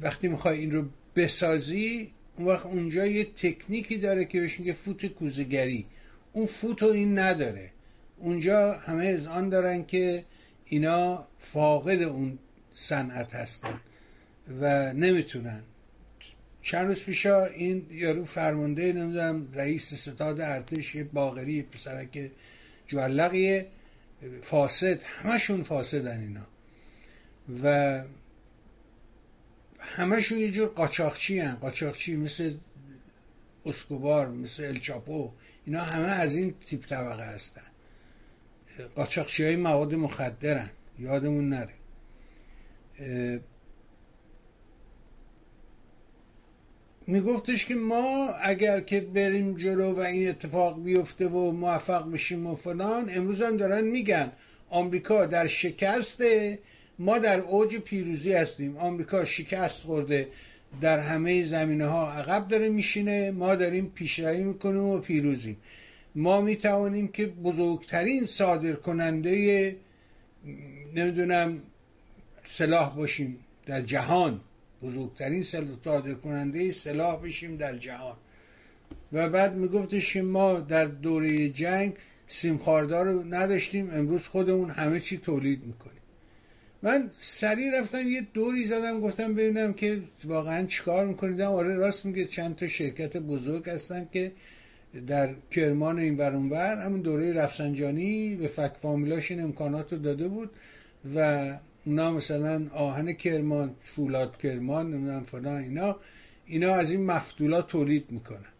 Speaker 2: وقتی می‌خوای این رو بسازی اون وقت اونجا یه تکنیکی داره که بهش میگه فوت کوزگری اون فوت این نداره. اونجا همه از آن دارن که اینا فاقد اون صنعت هستن و نمی‌تونن. چند روز پیشا این یارو فرمانده نمی‌دونم رئیس ستاد ارتش یه باغری پسرک جوالقیه فاسد همشون فاسدن اینا. و همشون یه جور قاچاقچی هن. قاچاقچی مثل اسکوبار مثل الچاپو. اینا همه از این تیپ طبقه هستن. قاچاقچی های مواد مخدرن. یادمون نره. میگفتش که ما اگر که بریم جلو و این اتفاق بیفته و موفق بشیم و فلان امروز هم دارن میگن آمریکا در شکست ما در اوج پیروزی هستیم. آمریکا شکست خورده. در همه زمینه ها عقب داره میشینه. ما داریم پیشروی می‌کنیم و پیروزیم. ما می‌توانیم که بزرگترین صادر کننده نمی‌دونم سلاح باشیم در جهان. بزرگترین صادر کننده سلاح بشیم در جهان. و بعد میگفتش که ما در دوره جنگ سیمخاردار رو نداشتیم. امروز خودمون همه چی تولید می‌کنیم. من سریع رفتم یه دوری زدم گفتم ببینم که واقعا چیکار می‌کنید آره راست میگه چند تا شرکت بزرگ هستن که در کرمان این ور همون دوره رفسنجانی به فک فامیلاش این امکانات رو داده بود و اونا مثلا آهن کرمان فولاد کرمان نمی‌دونم فلان اینا اینا از این مفتولات تولید می‌کنن.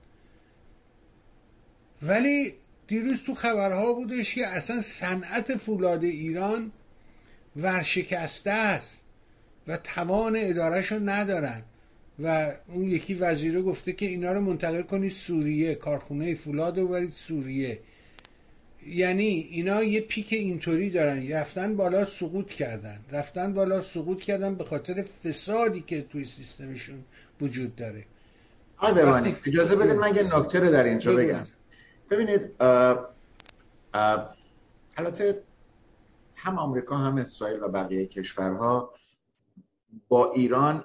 Speaker 2: ولی دیروز تو خبرها بودش که اصلا صنعت فولاد ایران ورشکسته است و توان ادارهش رو ندارن. و اون یکی وزیره گفته که اینا رو منتقل کنید سوریه کارخونه فولاد رو برید سوریه. یعنی اینا یه پیک اینطوری دارن. رفتن بالا سقوط کردن. رفتن بالا سقوط کردن به خاطر فسادی که توی سیستمشون وجود داره.
Speaker 3: آی بمانید اجازه بدید من یه نکته رو در اینجا بگم. ببینید البته هم آمریکا هم اسرائیل و بقیه کشورها با ایران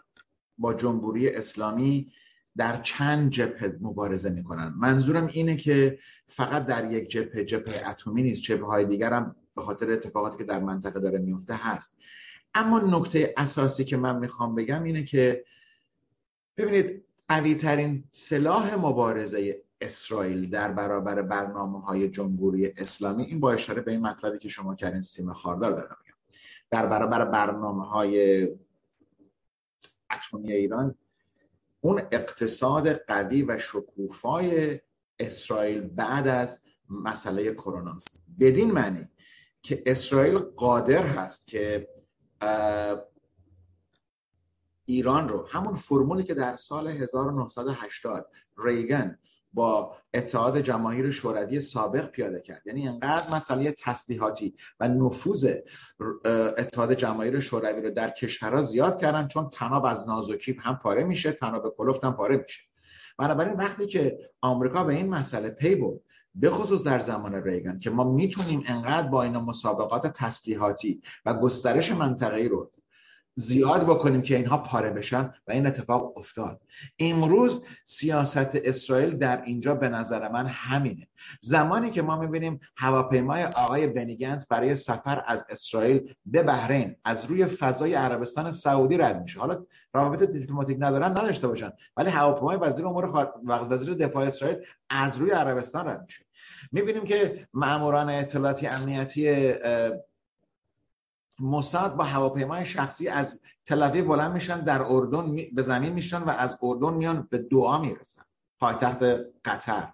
Speaker 3: با جمهوری اسلامی در چند جبهه مبارزه می‌کنن. منظورم اینه که فقط در یک جبهه جبهه اتمی نیست جبهه های دیگر هم به خاطر اتفاقاتی که در منطقه داره میفته هست. اما نکته اساسی که من می‌خوام بگم اینه که ببینید قوی ترین سلاح مبارزه اسرائیل در برابر برنامه های جمهوری اسلامی این با اشاره به این مطلبی که شما کردین سیم خاردار دارم در برابر برنامه های اتمی ایران اون اقتصاد قوی و شکوفای اسرائیل بعد از مسئله کرونا بدین معنی که اسرائیل قادر هست که ایران رو همون فرمولی که در سال 1980 ریگن با اتحاد جماهیر شوروی سابق پیاده کرد. یعنی انقدر مسئله تسلیحاتی و نفوذ اتحاد جماهیر شوروی رو در کشورها زیاد کردن چون تناب از نازوکیب هم پاره میشه تناب کلفت هم پاره میشه. بنابراین وقتی که آمریکا به این مسئله پی برد به خصوص در زمان ریگن که ما می‌تونیم انقدر با این مسابقات تسلیحاتی و گسترش منطقه‌ای رو زیاد بکنیم که اینها پاره بشن و این اتفاق افتاد. امروز سیاست اسرائیل در اینجا به نظر من همینه. زمانی که ما می‌بینیم هواپیمای آقای بنیگنز برای سفر از اسرائیل به بحرین از روی فضای عربستان سعودی رد میشه. حالا روابط دیپلماتیک ندارن نداشته باشن ولی هواپیمای وزیر امور خار... وزیر دفاع اسرائیل از روی عربستان رد میشه. می‌بینیم که ماموران اطلاعاتی امنیتی موساد با هواپیمای شخصی از تل بلند میشن در اردن به زمین میشن و از اردن میان به دعا می‌رسن. پایتخت قطر.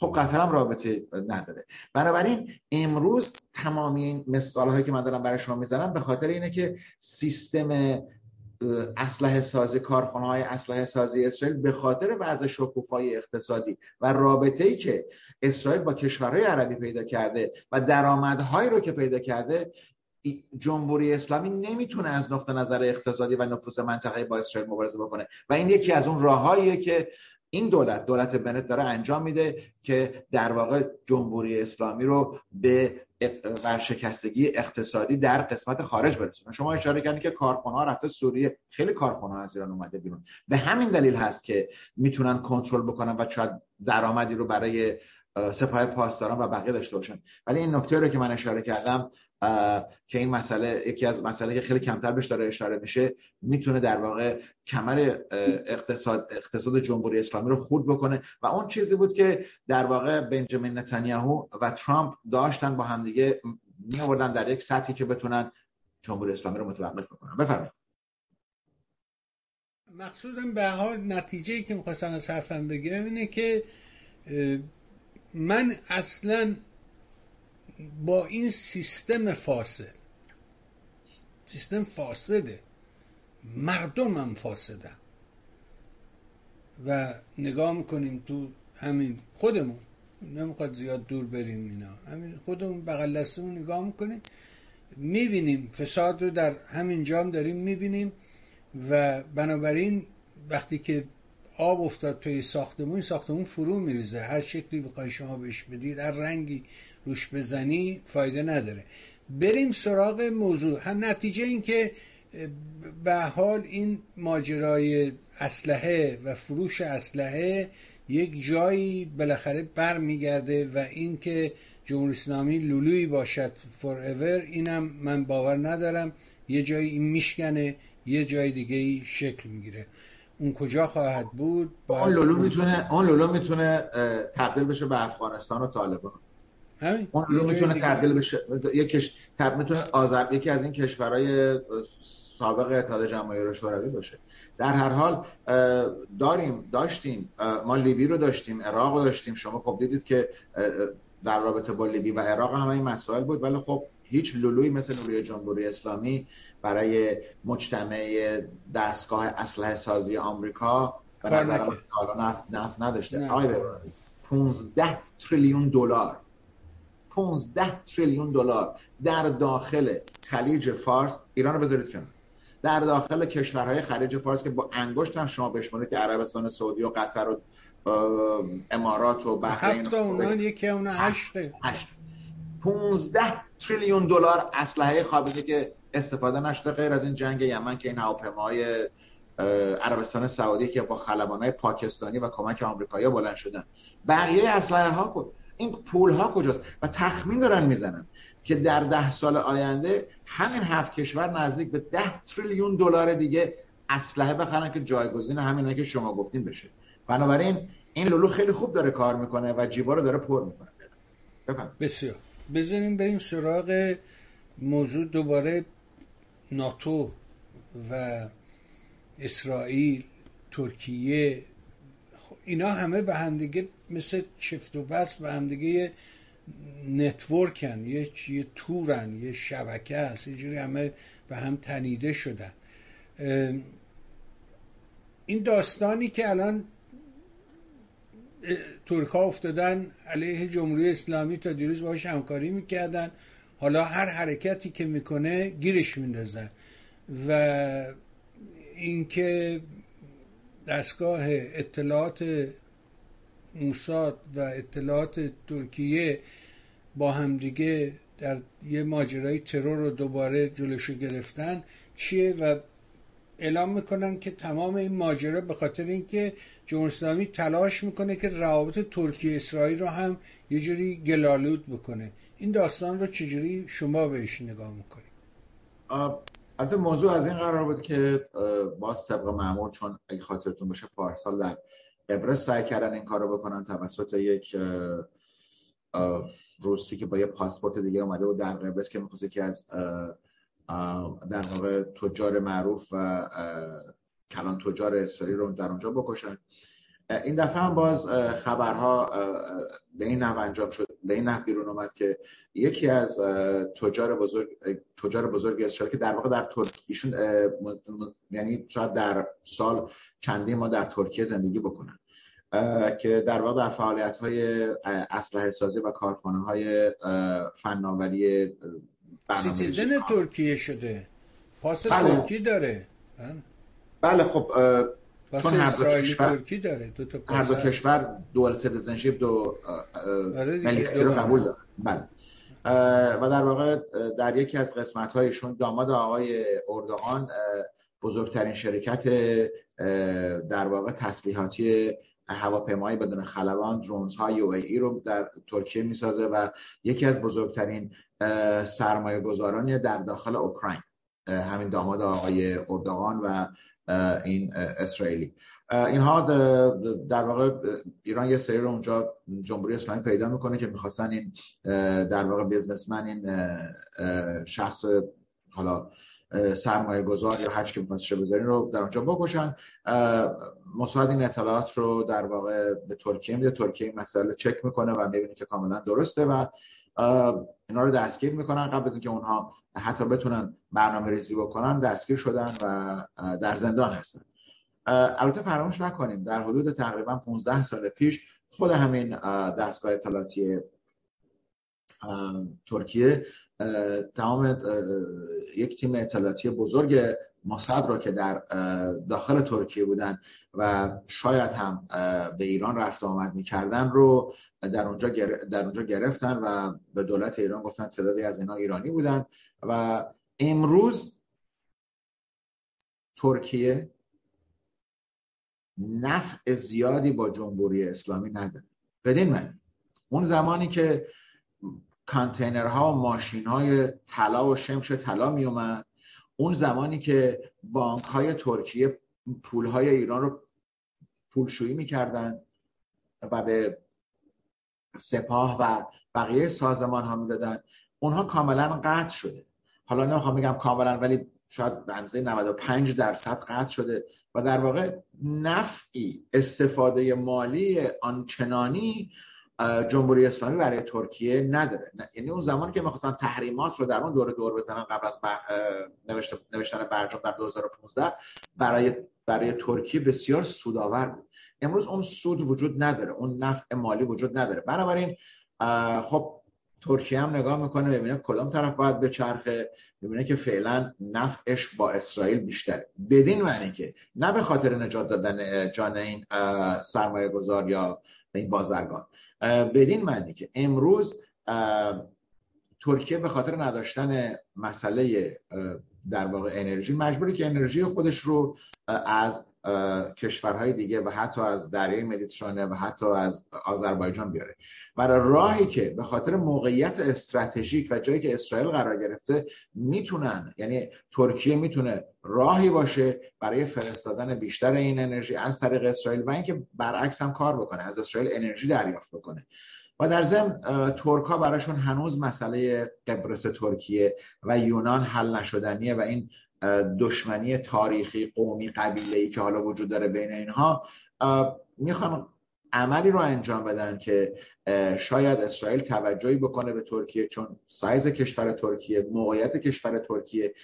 Speaker 3: خب قطر هم رابطه نداره. بنابراین امروز تمامی این مثال هایی که من دارم برای شما می‌زنم به خاطر اینه که سیستم اسلحه سازی کارخانه های اسلحه سازی اسرائیل به خاطر وضع شکوفای اقتصادی و رابطه ای که اسرائیل با کشورهای عربی پیدا کرده و درآمدهایی رو که پیدا کرده جمهوری اسلامی نمی‌تونه از نقطه نظر اقتصادی و نفوذ منطقه با اسرائیل مبارزه بکنه. و این یکی از اون راههاییه که این دولت دولت بنت داره انجام میده که در واقع جمهوری اسلامی رو به ورشکستگی اقتصادی در قسمت خارج برسونه. شما اشاره کردید که کارخانه ها رفته سوریه خیلی کارخانه ها از ایران اومده بیرون. به همین دلیل هست که می‌تونن کنترل بکنن و شاید درآمدی رو برای سپاه پاسداران و بقیه داشته باشن. ولی این نکته رو که من اشاره کردم که این مسئله یکی از مسئله که خیلی کمتر بهش داره اشاره میشه می‌تونه در واقع کمر اقتصاد اقتصاد جمهوری اسلامی رو خورد بکنه. و اون چیزی بود که در واقع بنجامین نتانیاهو و ترامپ داشتن با همدیگه می آوردن در یک سطحی که بتونن جمهوری اسلامی رو متوقف بکنن. بفرمایید.
Speaker 2: مقصودم به حال نتیجه که می‌خواستم از حرفم بگیرم اینه که من اصلا با این سیستم فاسد. سیستم فاسده. مردم هم فاسدن و نگاه می‌کنیم تو همین خودمون. نمی‌خواد زیاد دور بریم اینا. همین خودمون بغل دستمون نگاه می‌کنیم. می‌بینیم فساد رو در همین جام داریم می‌بینیم و بنابراین وقتی که آب افتاد توی ساختمون ساختمون فرو میریزه. هر شکلی بخوای شما بهش بدید هر رنگی روش بزنی فایده نداره. بریم سراغ موضوع. نتیجه این که به حال این ماجرای اسلحه و فروش اسلحه یک جایی بالاخره برمیگرده و اینکه جمهوری اسلامی لولویی باشد فور ایور اینم من باور ندارم. یه جایی این میشکنه یه جای دیگه ای شکل می‌گیره. اون کجا خواهد بود؟
Speaker 3: اون لولو می‌تونه اون لولو می‌تونه تبدیل بشه به افغانستان و طالبان.
Speaker 2: همین.
Speaker 3: اون رو می‌تونه تبدیل بشه یکیش تب می‌تونه آذر یکی از این کشورهای سابق اتحاد جماهیر شوروی باشه. در هر حال داریم داشتیم. ما لیبی رو داشتیم عراق رو داشتیم. شما خب دیدید که در رابطه با لیبی و عراق هم این مسائل بود. ولی خب هیچ لولوی مثل نوری جمهوری اسلامی برای مجتمع دستگاه اسلحه سازی آمریکا به نظر من نفت, نداشته. آقای 15 تریلیون دلار 15 تریلیون دلار در داخل خلیج فارس. ایران رو بذارید کنار. در داخل کشورهای خلیج فارس که با انگشت هم شما بشمارید که عربستان سعودی و قطر و امارات و بحرین
Speaker 2: هفت اونا یکی اونا هشت.
Speaker 3: هشت 15 تریلیون دلار اسلحه خابزه که استفاده نشده غیر از این جنگ یمن که این هواپیماهای عربستان سعودی که با خلبانای پاکستانی و کمک آمریکایی بلند شدن. بقیه اسلحه ها بود این پول ها کجاست؟ و تخمین دارن می‌زنن که در ده سال آینده همین هفت کشور نزدیک به ده تریلیون دلار دیگه اسلحه بخرن که جایگزین همینه که شما گفتین بشه. بنابراین این لولو خیلی خوب داره کار می‌کنه و جیبا رو داره پر می‌کنه.
Speaker 2: بسیار. بزنیم بریم سراغ موضوع دوباره ناتو و اسرائیل ترکیه. اینا همه به همدیگه مثل چفت و بست به همدیگه نتورکن یه یه تورن یه شبکه هست یه همه به هم تنیده شدن. این داستانی که الان ترک ها افتادن علیه جمهوری اسلامی تا دیروز باش همکاری می‌کردن. حالا هر حرکتی که می‌کنه گیرش میندازن و اینکه دستگاه اطلاعات موساد و اطلاعات ترکیه با همدیگه در یه ماجرای ترور رو دوباره جلوشو گرفتن. چیه؟ و اعلام می‌کنن که تمام این ماجرا به خاطر اینکه جمهوری اسلامی تلاش می‌کنه که روابط ترکیه اسرائیل رو هم یه جوری گلالود بکنه. این داستان رو چجوری شما بهش نگاه می‌کنید
Speaker 3: البته موضوع از این قرار بود که باز طبق معمول چون اگه خاطرتون باشه پارسال در قبرس سعی کردن این کارو بکنن توسط یک روسی که با یه پاسپورت دیگه اومده بود در قبرس که می‌خواست که از در واقع تجار معروف و کلان تجار اسرائیل رو در اونجا بکشن. این دفعه هم باز خبرها به این نحو انجام شد. به این نحو بیرون اومد که یکی از تجار بزرگ تجار بزرگ اسرائیل که در واقع در ترک ایشون یعنی شاید در سال چندی ما در ترکیه زندگی بکنن. که در واقع در فعالیت های اسلحه سازی و کارخانه های فناوری
Speaker 2: citizen ترکیه شده. پاس بله. ترکی داره.
Speaker 3: بله. خب
Speaker 2: چون هر دو کشور ترکی داره دو تا
Speaker 3: هر دو کشور dual citizenship دو آره ملیتی رو قبول داره بله. و در واقع در یکی از قسمت هایشون داماد آقای اردوغان بزرگترین شرکت در واقع تسلیحاتی هواپیمایی بدون خلبان drones های UAV رو در ترکیه می‌سازه و یکی از بزرگترین سرمایه گذارانی در داخل اوکراین. همین داماد آقای اردوغان و این اسرائیلی اینها در واقع ایران یه سری رو اونجا جمهوری اسلامی پیدا می‌کنه که می‌خواستن این در واقع بیزنسمن این شخص حالا سرمایه گذار یا هر که می‌خواست بذارین رو در اونجا بکشن. مصاحب این اطلاعات رو در واقع به ترکیه میده. ترکیه این مسئله چک می‌کنه و می‌بینه که کاملا درسته و اینا رو دستگیر می‌کنن قبل از اینکه اونها حتی بتونن برنامه ریزی بکنن دستگیر شدن و در زندان هستن. البته فراموش نکنیم در حدود تقریبا 15 سال پیش خود همین دستگاه اطلاعاتی ترکیه تمام یک تیم اطلاعاتی بزرگ مصد رو که در داخل ترکیه بودن و شاید هم به ایران رفت آمد می‌کردن رو در اونجا, در اونجا گرفتن و به دولت ایران گفتن تعدادی از اینا ایرانی بودن و امروز ترکیه نفع زیادی با جمهوری اسلامی نداره. بدین من اون زمانی که کانتینرها و ماشین های طلا و شمش طلا می اومد اون زمانی که بانک های ترکیه پول های ایران رو پولشویی می‌کردن و به سپاه و بقیه سازمان ها می‌دادن اونها کاملا قطع شده. حالا نمی‌خوام میگم کاملا ولی شاید بنزه 95 درصد قطع شده و در واقع نفعی استفاده مالی آنچنانی جمهوری اسلامی برای ترکیه نداره. یعنی اون زمانی که می‌خواستن تحریمات رو در اون دور دور بزنن قبل از بر... نوشتن برجام در 2015 برای برای ترکیه بسیار سودآور بود. امروز اون سود وجود نداره اون نفع مالی وجود نداره. بنابراین خب ترکیه هم نگاه می‌کنه ببینه کدام طرف باید به چرخه ببینه که فعلا نفعش با اسرائیل بیشتره. بدین معنی که نه به خاطر نجات دادن جان این سرمایه گذار یا این بازرگان. بدین معنی که امروز ترکیه به خاطر نداشتن مسئله در واقع انرژی مجبوری که انرژی خودش رو از کشورهای دیگه و حتی از دریای مدیترانه و حتی از آذربایجان بیاره. برای راهی که به خاطر موقعیت استراتژیک و جایی که اسرائیل قرار گرفته می‌تونن یعنی ترکیه می‌تونه راهی باشه برای فرستادن بیشتر این انرژی از طریق اسرائیل و اینکه برعکس هم کار بکنه از اسرائیل انرژی دریافت بکنه. و در ضمن ترک ها براشون هنوز مسئله قبرس ترکیه و یونان حل نشدنیه و این دشمنی تاریخی قومی قبیله ای که حالا وجود داره بین اینها می‌خوان عملی رو انجام بدن که شاید اسرائیل توجهی بکنه به ترکیه چون سایز کشور ترکیه موقعیت کشور ترکیه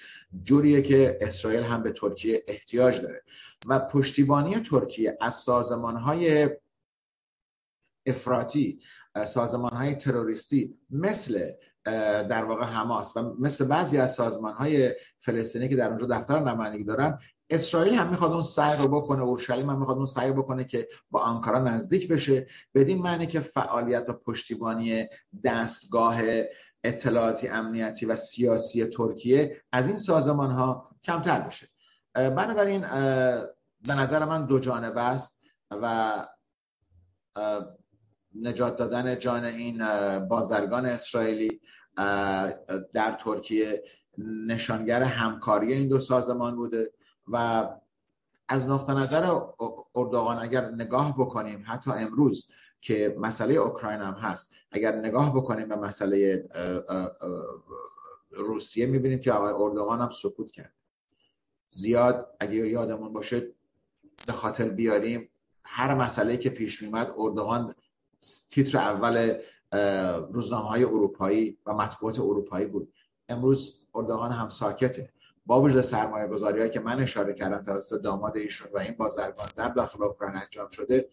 Speaker 3: جوریه که اسرائیل هم به ترکیه احتیاج داره. و پشتیبانی ترکیه از سازمان های افراطی سازمان های تروریستی مثل در واقع حماس. و مثل بعضی از سازمان های فلسطینی که در اونجا دفتر نمایندگی دارن اسرائیل هم می‌خواد اون سعی رو بکنه اورشلیم هم می‌خواد اون سعی بکنه که با آنکارا نزدیک بشه بدین معنی که فعالیت و پشتیبانی دستگاه اطلاعاتی امنیتی و سیاسی ترکیه از این سازمان ها کمتر بشه. بنابراین به نظر من دو جانبه است و نجات دادن جان این بازرگان اسرائیلی در ترکیه نشانگر همکاری این دو سازمان بوده و از نقطه نظر اردوغان اگر نگاه بکنیم حتی امروز که مسئله اوکراین هم هست اگر نگاه بکنیم به مسئله روسیه می‌بینیم که آقای اردوغان هم سکوت کرد. زیاد اگه یادمون باشه به خاطر بیاریم هر مسئله که پیش میمد اردوغان تیتر اول روزنامه های اروپایی و مطبوعات اروپایی بود. امروز اردوغان هم ساکته. با وجود سرمایه گذاری که من اشاره کردم توسط داماد ایشون و این بازرگان در داخل اوکراین انجام شده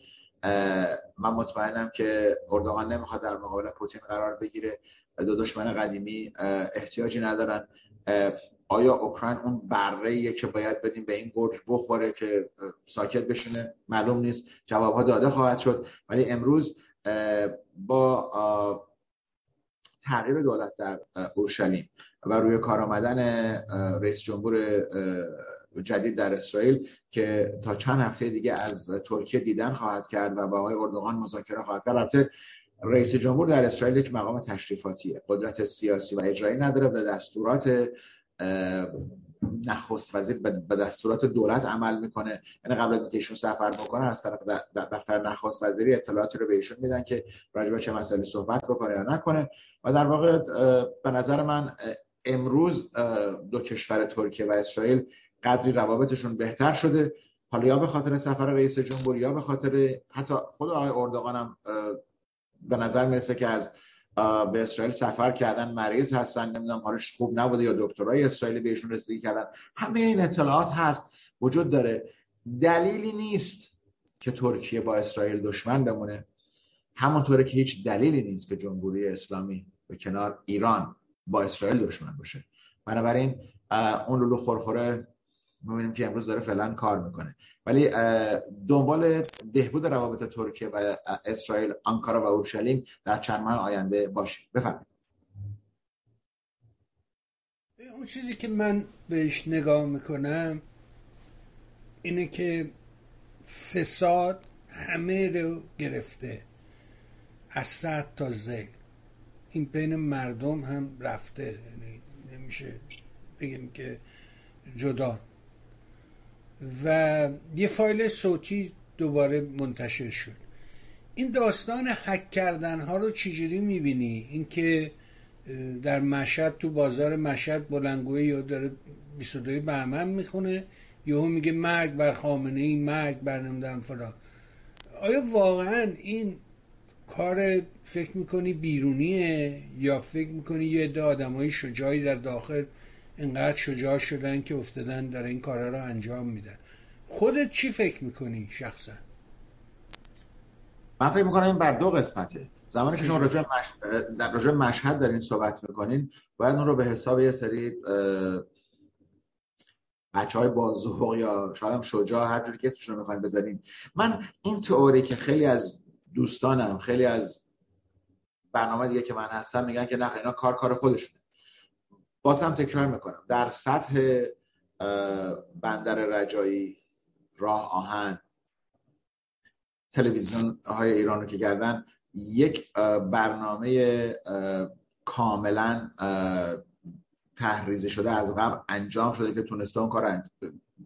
Speaker 3: من مطمئنم که اردوغان نمی‌خواد در مقابل پوتین قرار بگیره. دو دشمن قدیمی احتیاجی ندارن. آیا اوکراین اون بره که باید بدیم به این گرج بخوره که ساکت بشونه معلوم نیست. جوابها داده خواهد شد. ولی امروز با تغییر دولت در اورشلیم و روی کار آمدن رئیس جمهور جدید در اسرائیل که تا چند هفته دیگه از ترکیه دیدن خواهد کرد و با آقای اردوغان مذاکره خواهد کرد. البته رئیس جمهور در اسرائیل یک مقام تشریفاتیه. قدرت سیاسی و اجرایی نداره به دستورات نخست وزیر به دستورات دولت عمل می‌کنه. یعنی قبل از اینکه ایشون سفر بکنه از طرف دفتر نخست وزیری اطلاعات رو به ایشون میدن که راجع به چه مسائلی صحبت بکنه یا نکنه. و در واقع به نظر من امروز دو کشور ترکیه و اسرائیل قدری روابطشون بهتر شده. حالا یا به خاطر سفر رئیس جمهور یا به خاطر حتی خود آقای اردوغان هم به نظر می‌رسه که از به اسرائیل سفر کردن مریض هستن نمی‌دونم حالش خوب نبوده یا دکترای اسرائیلی بهشون رسیدگی کردن. همه این اطلاعات هست وجود داره. دلیلی نیست که ترکیه با اسرائیل دشمن بمونه. همونطوره که هیچ دلیلی نیست که جمهوری اسلامی به کنار ایران با اسرائیل دشمن باشه. بنابراین اون لولو خورخوره می‌بینیم که امروز داره فعلا کار می‌کنه. ولی دنبال بهبود روابط ترکیه و اسرائیل آنکارا و اورشلیم در چند ماه آینده باشه. بفرمایید.
Speaker 2: اون چیزی که من بهش نگاه می‌کنم اینه که فساد همه رو گرفته. از سطح تا زیل این بین مردم هم رفته. یعنی نمیشه بگیم که جدا. و یه فایل صوتی دوباره منتشر شد. این داستان حک کردن ها رو چجوری می‌بینی؟ اینکه در مشهد تو بازار مشهد بلنگوه یا داره 22 بهمن می‌خونه یهو میگه مرگ بر خامنه ای مرگ بر نمی‌دونم فلان. آیا واقعا این کار فکر می‌کنی بیرونیه یا فکر می‌کنی یه عده آدمای شجاعی در داخل اینقدر شجاع شدن که افتادن در این کارا رو انجام میدن. خودت چی فکر می‌کنی شخصا؟
Speaker 3: من فکر می‌کنم این بر دو قسمته. زمانی که شما راجع راجع مشهد دارین صحبت می‌کنین باید اون رو به حساب یه سری بچه های بازوق یا شاید هم شجاع هر جوری که اسمشون رو بزنین. من این تئوری که خیلی از دوستانم خیلی از برنامه دیگه که من هستم میگن که نه اینا کار کار خودشونه. بازم تکرار می‌کنم. در سطح بندر رجایی راه آهن تلویزیون های ایران رو که کردن یک برنامه کاملا تحریزی شده از قبل انجام شده که تونسته اون کار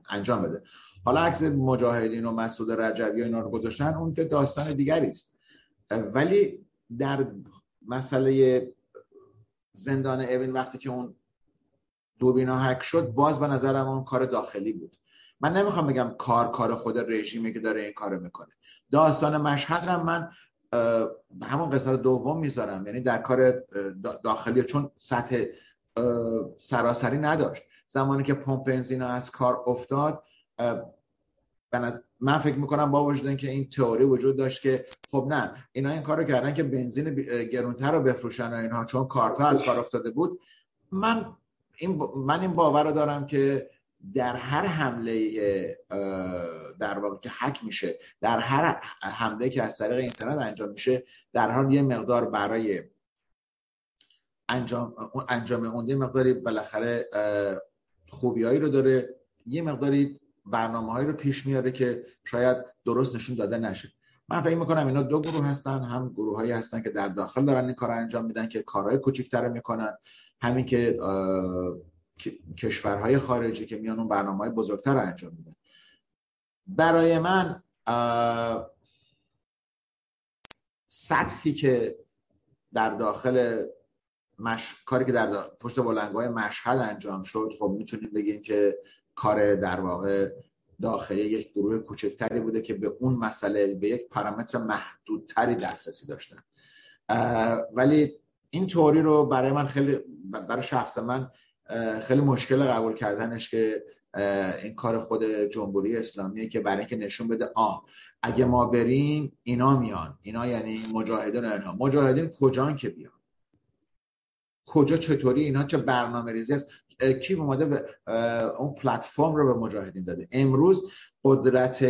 Speaker 3: انجام بده. حالا عکس مجاهدین و مسعود رجوی و اینا رو گذاشتن اون که داستان دیگری است. ولی در مسئله زندان اوین وقتی که اون دوربینا هک شد باز به نظرم اون کار داخلی بود. من نمی‌خوام بگم کار کار خود رژیمه که داره این کارو می‌کنه. داستان مشهد رو من همون قسمت دوم می‌ذارم. یعنی در کار داخلی چون سطح سراسری نداشت. زمانی که پمپ بنزین از کار افتاد من فکر می‌کنم با وجود که این تئوری وجود داشت که خب نه اینا این کارو کردن که بنزین گرونتر رو بفروشن و اینها چون کارتا از کار افتاده بود. من این من این باور رو دارم که در هر حمله در واقع که حک میشه در هر حمله که از طریق اینترنت انجام میشه در حال یه مقدار برای انجام انجام اون یه مقداری بالاخره خوبیایی رو داره یه مقداری برنامه هایی رو پیش میاره که شاید درست نشون داده نشه. من فکر می‌کنم اینا دو گروه هستن هم گروه هایی هستن که در داخل دارن این کار انجام میدن که کارهای کوچیک‌تر می‌کنن. همین که کشورهای خارجی که میان اون برنامه های بزرگتر رو انجام میدن. برای من سطحی که در داخل مش... کاری که در پشت بلنگای مشهد انجام شد خب می‌تونیم بگیم که کار در واقع داخلی یک گروه کوچکتری بوده که به اون مسئله به یک پارامتر محدودتری دسترسی داشتن. ولی این توری رو برای من خیلی برای شخص من خیلی مشکل قبول کردنش که این کار خود جمهوری اسلامیه که برای اینکه نشون بده آ اگه ما بریم اینا میان. اینا یعنی مجاهدین اینها. مجاهدین کجان که بیان؟ کجا چطوری؟ اینا چه برنامه ریزی است کی اومده به اون پلتفرم رو به مجاهدین داده؟ امروز قدرت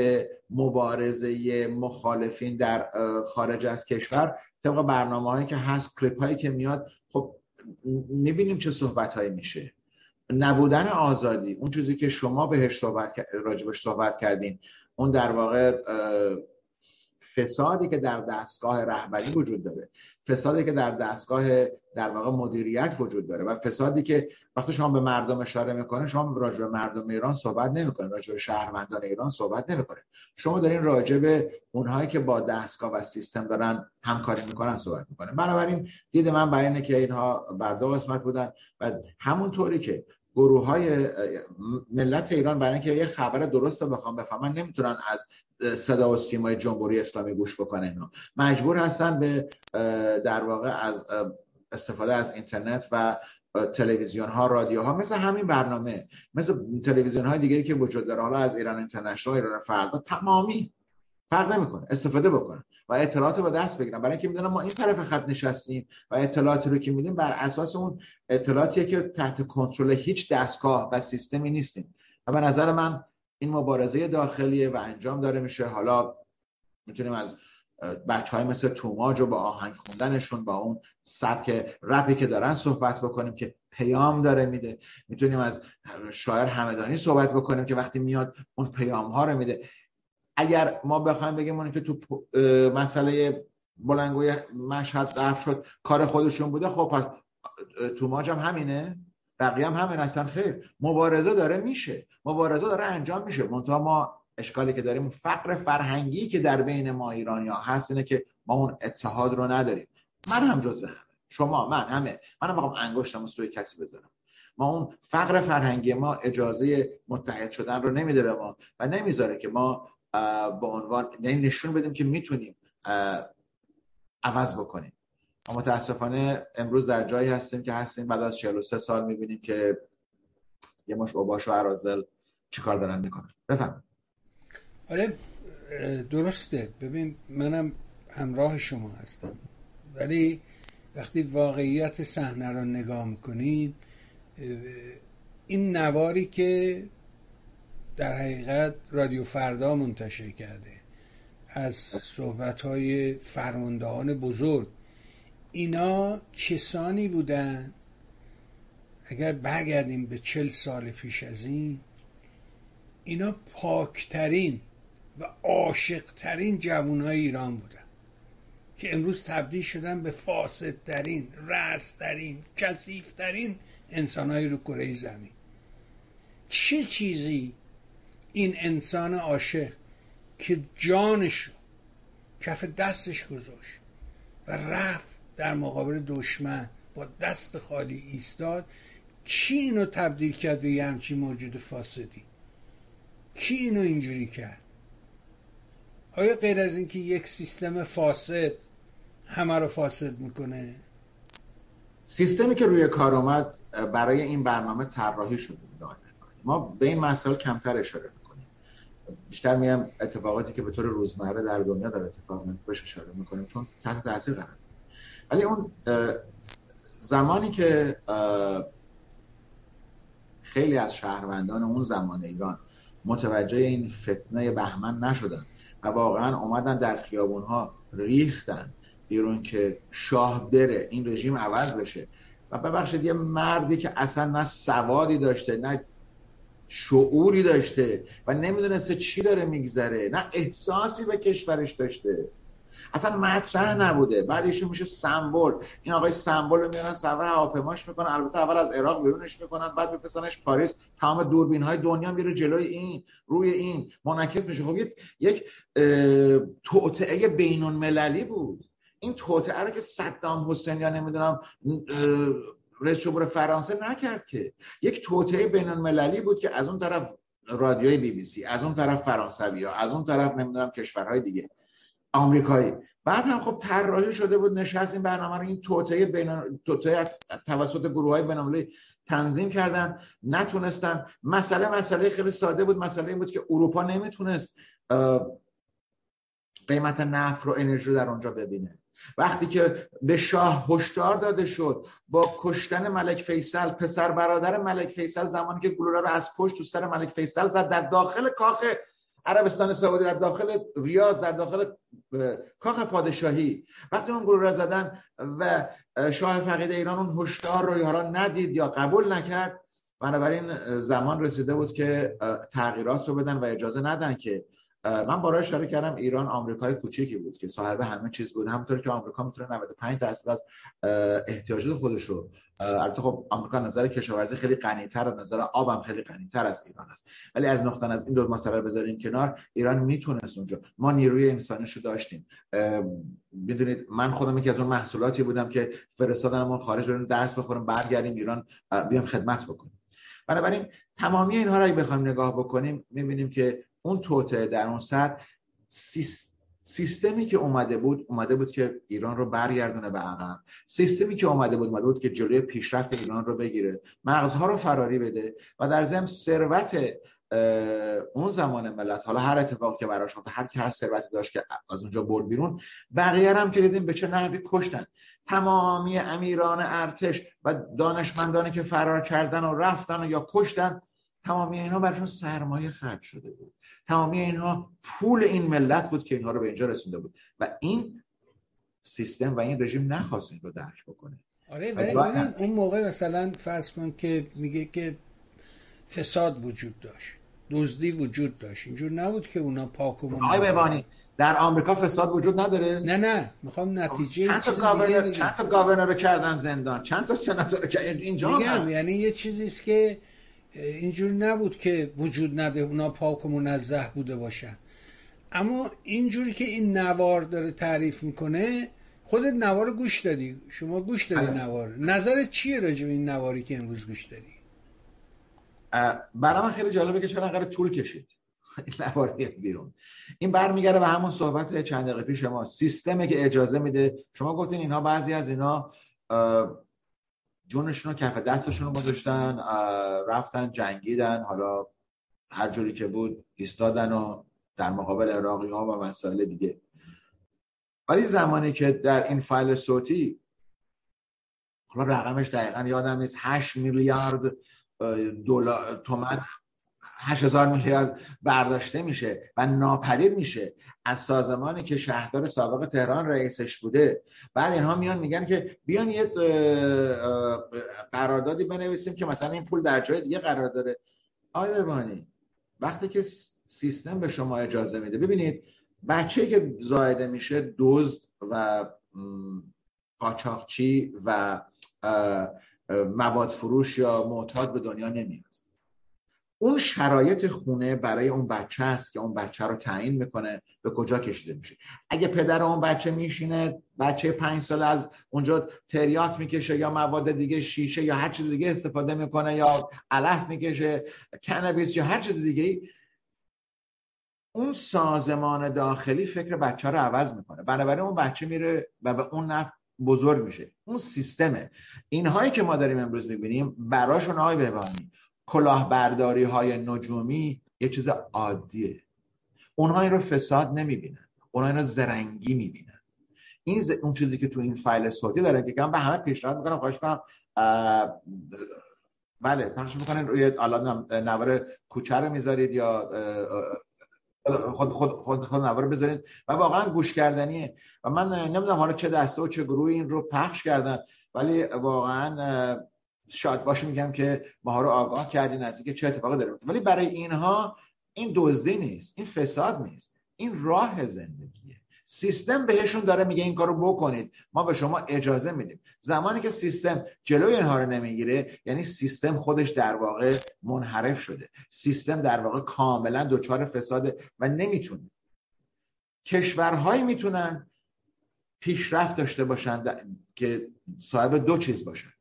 Speaker 3: مبارزه مخالفین در خارج از کشور طبق برنامه هایی که هست کلیپ هایی که میاد. خب می‌بینیم چه صحبت هایی میشه. نبودن آزادی اون چیزی که شما بهش صحبت راجبش صحبت کردین اون در واقع فسادی که در دستگاه رهبری وجود داره. فسادی که در دستگاه در واقع مدیریت وجود داره و فسادی که وقتی شما به مردم اشاره می‌کنه شما راجع به مردم ایران صحبت نمی‌کنه راجع به شهروندان ایران صحبت نمی‌کنه شما دارین راجع به اونهایی که با دستگاه و سیستم دارن همکاری می‌کنن صحبت می‌کنه بنابراین دید من برای اینه که اینها بر دو قسمت بودن و همونطوری که گروه های ملت ایران برای اینکه یه خبر درست رو بخوام بفهمن نمی‌تونن از صدا و سیمای جمهوری اسلامی گوش بکنن. مجبور هستن به در واقع از استفاده از اینترنت و تلویزیون ها رادیو ها مثل همین برنامه مثل تلویزیون های دیگری که وجود داره. حالا از ایران اینترنشنال ایران فردا تمامی فرق نمی‌کنه استفاده بکنن. و اطلاعات رو به دست بگیرن. برای اینکه می‌دونن ما این طرف خط نشستیم و اطلاعاتی رو که میدیم بر اساس اون اطلاعاتیه که تحت کنترل هیچ دستگاه و سیستمی نیستیم. و به نظر من این مبارزه داخلیه و انجام داره میشه. حالا می‌تونیم از بچه های مثل توماج و با آهنگ خوندنشون با اون سبک رپی که دارن صحبت بکنیم که پیام داره میده. می‌تونیم از شاعر همدانی صحبت بکنیم که وقتی میاد اون پیام ها رو میده. اگر ما بخوایم بگیم اون که تو مسئله بلنگوی مشهد درف شد کار خودشون بوده خب پس توماج هم همینه؟ بقیه هم همین اصلا خیر. مبارزه داره میشه. مبارزه داره انجام میشه. منتها ما اشکالی که داریم فقر فرهنگی که در بین ما ایرانی ها هست اینه که ما اون اتحاد رو نداریم. من هم جزو همه. شما من همه. منم بخوام انگشتم سوی کسی بذارم. ما اون فقر فرهنگی ما اجازه متحد شدن رو نمیده به ما و نمی‌ذاره که ما به عنوان یعنی نشون بدیم که می‌تونیم عوض بکنیم. اما متاسفانه امروز در جایی هستیم که هستیم بعد از 43 سال می‌بینیم که یه مش اوباش و عرازل چیکار دارن می‌کنن. بفهم
Speaker 2: آره درسته. ببین منم همراه شما هستم. ولی وقتی واقعیت صحنه رو نگاه می‌کنیم این نواری که در حقیقت رادیو فردا منتشر کرده. از صحبت های فرماندهان بزرگ. اینا کسانی بودن؟ اگر برگردیم به چل سال پیش از این اینا پاکترین و عاشقترین جوانهای ایران بودن که امروز تبدیل شدن به فاسدترین رسترین کسیفترین انسانهایی رو کره زمین. چه چیزی این انسان عاشق که جانشو کف دستش گذاشت و رفت در مقابل دشمن با دست خالی ایستاد چی اینو تبدیل کرد به یه همچین موجود فاسدی؟ کی اینو اینجوری کرد؟ آیا غیر از اینکه یک سیستم فاسد همه رو فاسد می‌کنه؟
Speaker 3: سیستمی که روی کار آمد برای این برنامه طراحی شده ما به این مسائل کمتر اشاره بیشتر میام اتفاقاتی که به طور روزمره در دنیا در اتفاق میفته بهش اشاره می‌کنیم چون تحت تاثیر قرار ولی اون زمانی که خیلی از شهروندان اون زمان ایران متوجه این فتنه بهمن نشدن و واقعا اومدن در خیابون ها ریختن بیرون که شاه بره این رژیم عوض بشه. و ببخشید یه مردی که اصلا نه سوادی داشته نه شعوری داشته و نمی‌دونسته چی داره میگذره نه احساسی به کشورش داشته. اصلا مطرح نبوده. بعد ایشون میشه سمبل. این آقای سمبل رو میارن سفر هواپیماش می‌کنن. البته اول از عراق بیرونش می‌کنن بعد میفرستنش پاریس. تمام دوربین های دنیا میره جلوی این روی این. منعکس میشه. خب یک توطعه بین المللی بود. این توطعه رو که صدام حسین یا نمی‌دونم رئیس جمهور فرانسه نکرد که. یک توطعه بین المللی بود که از اون طرف رادیوی بی بی سی از اون طرف فرانسوی ها از اون طرف نمی‌دونم کشورهای دیگه آمریکایی. بعد هم خب طراحی شده بود نشست این برنامه رو این توطئه بین توطئه توسط گروه های بین تنظیم کردن. نتونستن. مسئله مسئله خیلی ساده بود. مسئله این بود که اروپا نمی‌تونست قیمت نفت رو انرژی در اونجا ببینه. وقتی که به شاه هشدار داده شد با کشتن ملک فیصل پسر برادر ملک فیصل زمانی که گلوله رو از پشت تو سر ملک فیصل زد در داخل کاخ عربستان سعودی در داخل ریاض در داخل کاخ پادشاهی. وقتی اون گروه را زدن و شاه فقید ایران اون هشدار رو یارا ندید یا قبول نکرد بنابراین زمان رسیده بود که تغییرات رو بدن و اجازه ندن که من بارا اشاره کردم ایران آمریکای کوچیکی بود که صاحب همه چیز بود. همونطور که آمریکا می‌تونه 95 درصد از احتیاجات خودش رو البته خب آمریکا نظر کشاورزی خیلی غنی‌تر نظر آبم خیلی غنی‌تر از ایران است. ولی از نقطه از این دو مسئله رو بذاریم کنار ایران می‌تونست اونجا. ما نیروی انسانیشو داشتیم. می‌دونید من خودم یکی از اون محصولاتی بودم که فرستادنمون خارج بریم درس بخوریم برگردیم ایران بیام خدمت بکنیم. بنابراین تمامی اینها رو اگه بخوایم نگاه بکنیم می‌بینیم که اون توته در اون سطح سیستمی که اومده بود اومده بود که ایران رو برگردونه به عقب. سیستمی که اومده بود اومده بود که جلوی پیشرفت ایران رو بگیره. مغزها رو فراری بده و در ضمن ثروت اون زمان ملت حالا هر اتفاقی که براش افتاد هر کی هر ثروتی داشت که از اونجا برد بیرون بقیه هم که دیدیم به چه نحوی کشتن. تمامی امیران ارتش و دانشمندانی که فرار کردن و رفتن و یا کشتن تمامی اینها براشون سرمایه خرج شده بود. تمامی اینها پول این ملت بود که اینها رو به اینجا رسونده بود. و این سیستم و این رژیم نخواست این رو درک بکنه.
Speaker 2: آره ولی اون موقع مثلا فرض کن که میگه که فساد وجود داشت. دزدی وجود داشت. اینجور نبود که اونا پاک و
Speaker 3: ببانی در آمریکا فساد وجود نداره؟
Speaker 2: نه نه. می‌خوام نتیجه
Speaker 3: چند تا گاورنر چند تا گاورنر رو کردن زندان؟ چند تا سناتور اینجا
Speaker 2: میگم یعنی یه چیزی است که اینجور نبود که وجود نده اونا پاک و منزه بوده باشن. اما اینجوری که این نوار داره تعریف می‌کنه خودت نوار گوش دادی. شما گوش دادی آره. نوار. نظر چیه راجع به این نواری که امروز گوش دادی؟
Speaker 3: برای من خیلی جالبه که چرا انقدر طول کشید. *laughs* این نوار بیرون. این برمیگرده به همون صحبت چند دقیقه پیش ما. سیستمی که اجازه میده. شما گفتین اینها بعضی از اینا جونشون رو کف دستشون رو گذاشتن رفتن جنگیدن حالا هر جوری که بود ایستادن و در مقابل عراقی ها و مسائل دیگه. ولی زمانی که در این فایل صوتی حالا رقمش دقیقا یادم نیست 8 میلیارد دلار تومن هزار میلیارد برداشته میشه و ناپدید میشه از سازمانی که شهردار سابق تهران رئیسش بوده. بعد اینها میان میگن که بیان یه قراردادی بنویسیم که مثلا این پول در جای دیگه قرار داره. آیا ببانی وقتی که سیستم به شما اجازه میده ببینید بچه که زایده میشه دزد و قاچاقچی و مواد فروش یا معتاد به دنیا نمیاد. اون شرایط خونه برای اون بچه است که اون بچه رو تعیین می‌کنه به کجا کشیده میشه. اگه پدر اون بچه میشینه بچه پنج سال از اونجا تریاک می‌کشه یا مواد دیگه شیشه یا هر چیز دیگه استفاده می‌کنه یا علف می‌کشه کنبیس یا هر چیز دیگه اون سازمان داخلی فکر بچه رو عوض می‌کنه. بنابراین اون بچه میره و به اون نفع بزرگ میشه. اون سیستمه. اینهایی که ما داریم امروز می‌بینیم براشون آقای بهبانی کلاهبرداری های نجومی یه چیز عادیه. اونها این رو فساد نمی‌بینن. اونها این رو زرنگی می‌بینن. این ز... اون چیزی که تو این فایل صوتی داره که به همه پیشنهاد می‌کنم خواهش کنم بله پخش می‌کنن روی الان نوار کوچه رو می‌ذارید یا خود خود خود, خود نوار بذارید. و واقعا گوش کردنیه. و من نمی‌دونم حالا چه دسته و چه گروه این رو پخش کردن ولی واقعا شاد باشه میگم که ما رو آگاه کردین از اینکه چه اتفاقی داره ولی برای اینها این دزدی نیست این فساد نیست این راه زندگیه. سیستم بهشون داره میگه این کارو بکنید ما به شما اجازه میدیم. زمانی که سیستم جلوی اینها رو نمی‌گیره یعنی سیستم خودش در واقع منحرف شده. سیستم در واقع کاملا دچار فساده و نمی‌تونه. کشورهایی می‌تونن پیشرفت داشته باشن که صاحب دو چیز باشن.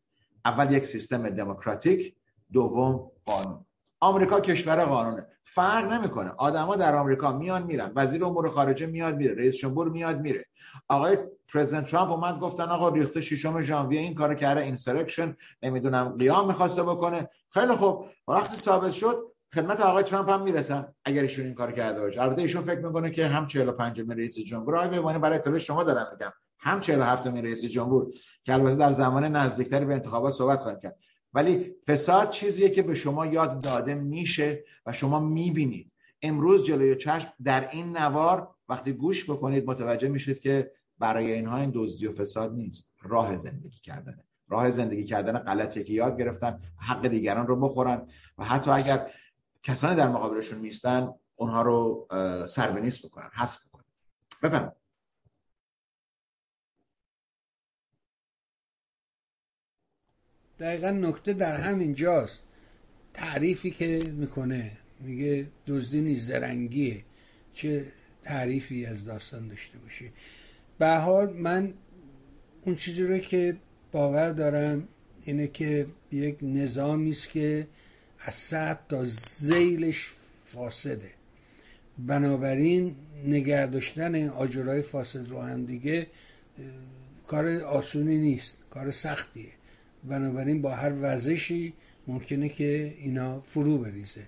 Speaker 3: اول یک سیستم دموکراتیک دوم قانون. آمریکا کشور قانونه. فرق نمی‌کنه. آدما در آمریکا میان میرن. وزیر امور خارجه میاد میره. رئیس جمهور میاد میره. آقای president ترامپ اومد گفتن آقا ریخته ششم ژانویه این کارو کرده insurrection نمی‌دونم قیام می‌خواسته بکنه. خیلی خوب. وقتی ثابت شد خدمت آقای ترامپ هم می‌رسن اگر ایشون این کار کرده باشه. البته ایشون فکر می‌کنه که هم 45 می رئیس جمهور آقای بمونه برای اطلاع شما دارم میگم. هم 47 می رئیس جمهور که البته در زمان نزدیکتری به انتخابات صحبت خواهیم کرد. ولی فساد چیزیه که به شما یاد داده میشه و شما می‌بینید. امروز جلوی چشم در این نوار وقتی گوش بکنید متوجه میشید که برای اینها این دزدی و فساد نیست. راه زندگی کردنه راه زندگی کردن غلطی که یاد گرفتن حق دیگران رو بخورن. و حتی اگر کسانی در مقابلشون میستن اونها رو سربنیست بکنن حذف بکنن. بفرمایید.
Speaker 2: دقیقا نکته در همین جاست. تعریفی که می‌کنه میگه دزدی نیز زرنگیه. چه تعریفی از داستان داشته باشه. به حال من اون چیزی رو که باور دارم اینه که یک نظامی است که از سطح تا زیلش فاسده. بنابراین نگه داشتن آجرهای فاسد رو هم دیگه کار آسونی نیست کار سختیه. بنابراین با هر وزشی ممکنه که اینا فرو بریزه.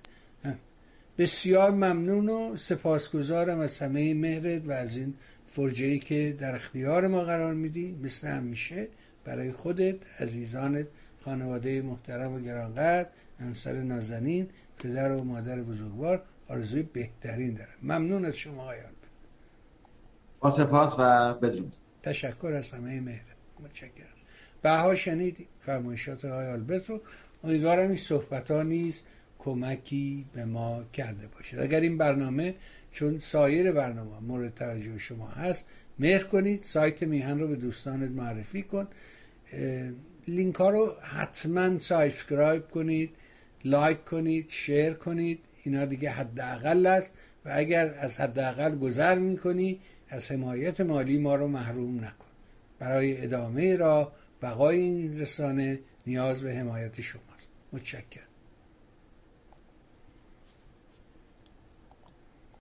Speaker 2: بسیار ممنون و سپاسگزارم از همه مهرت و از این فرجه که در اختیار ما قرار میدی. مثل همیشه برای خودت عزیزانت خانواده محترم و گرانقدر همسر نازنین پدر و مادر بزرگوار آرزوی بهترین دارم. ممنون از شما آیان.
Speaker 3: با سپاس و بدرود.
Speaker 2: تشکر از همه مهرت. متشکرم. بها شنیدی فرمایشات های آلبرت رو. امیدوارم این صحبت ها نیز کمکی به ما کرده باشد. اگر این برنامه چون سایر برنامه مورد توجه شما هست مهر کنید سایت میهن رو به دوستانت معرفی کن. لینک ها رو حتما subscribe کنید like کنید share کنید. اینا دیگه حداقل است و اگر از حداقل گذر می‌کنی از حمایت مالی ما رو محروم نکن. برای ادامه را بقای این رسانه نیاز به حمایت شماست. متشکرم.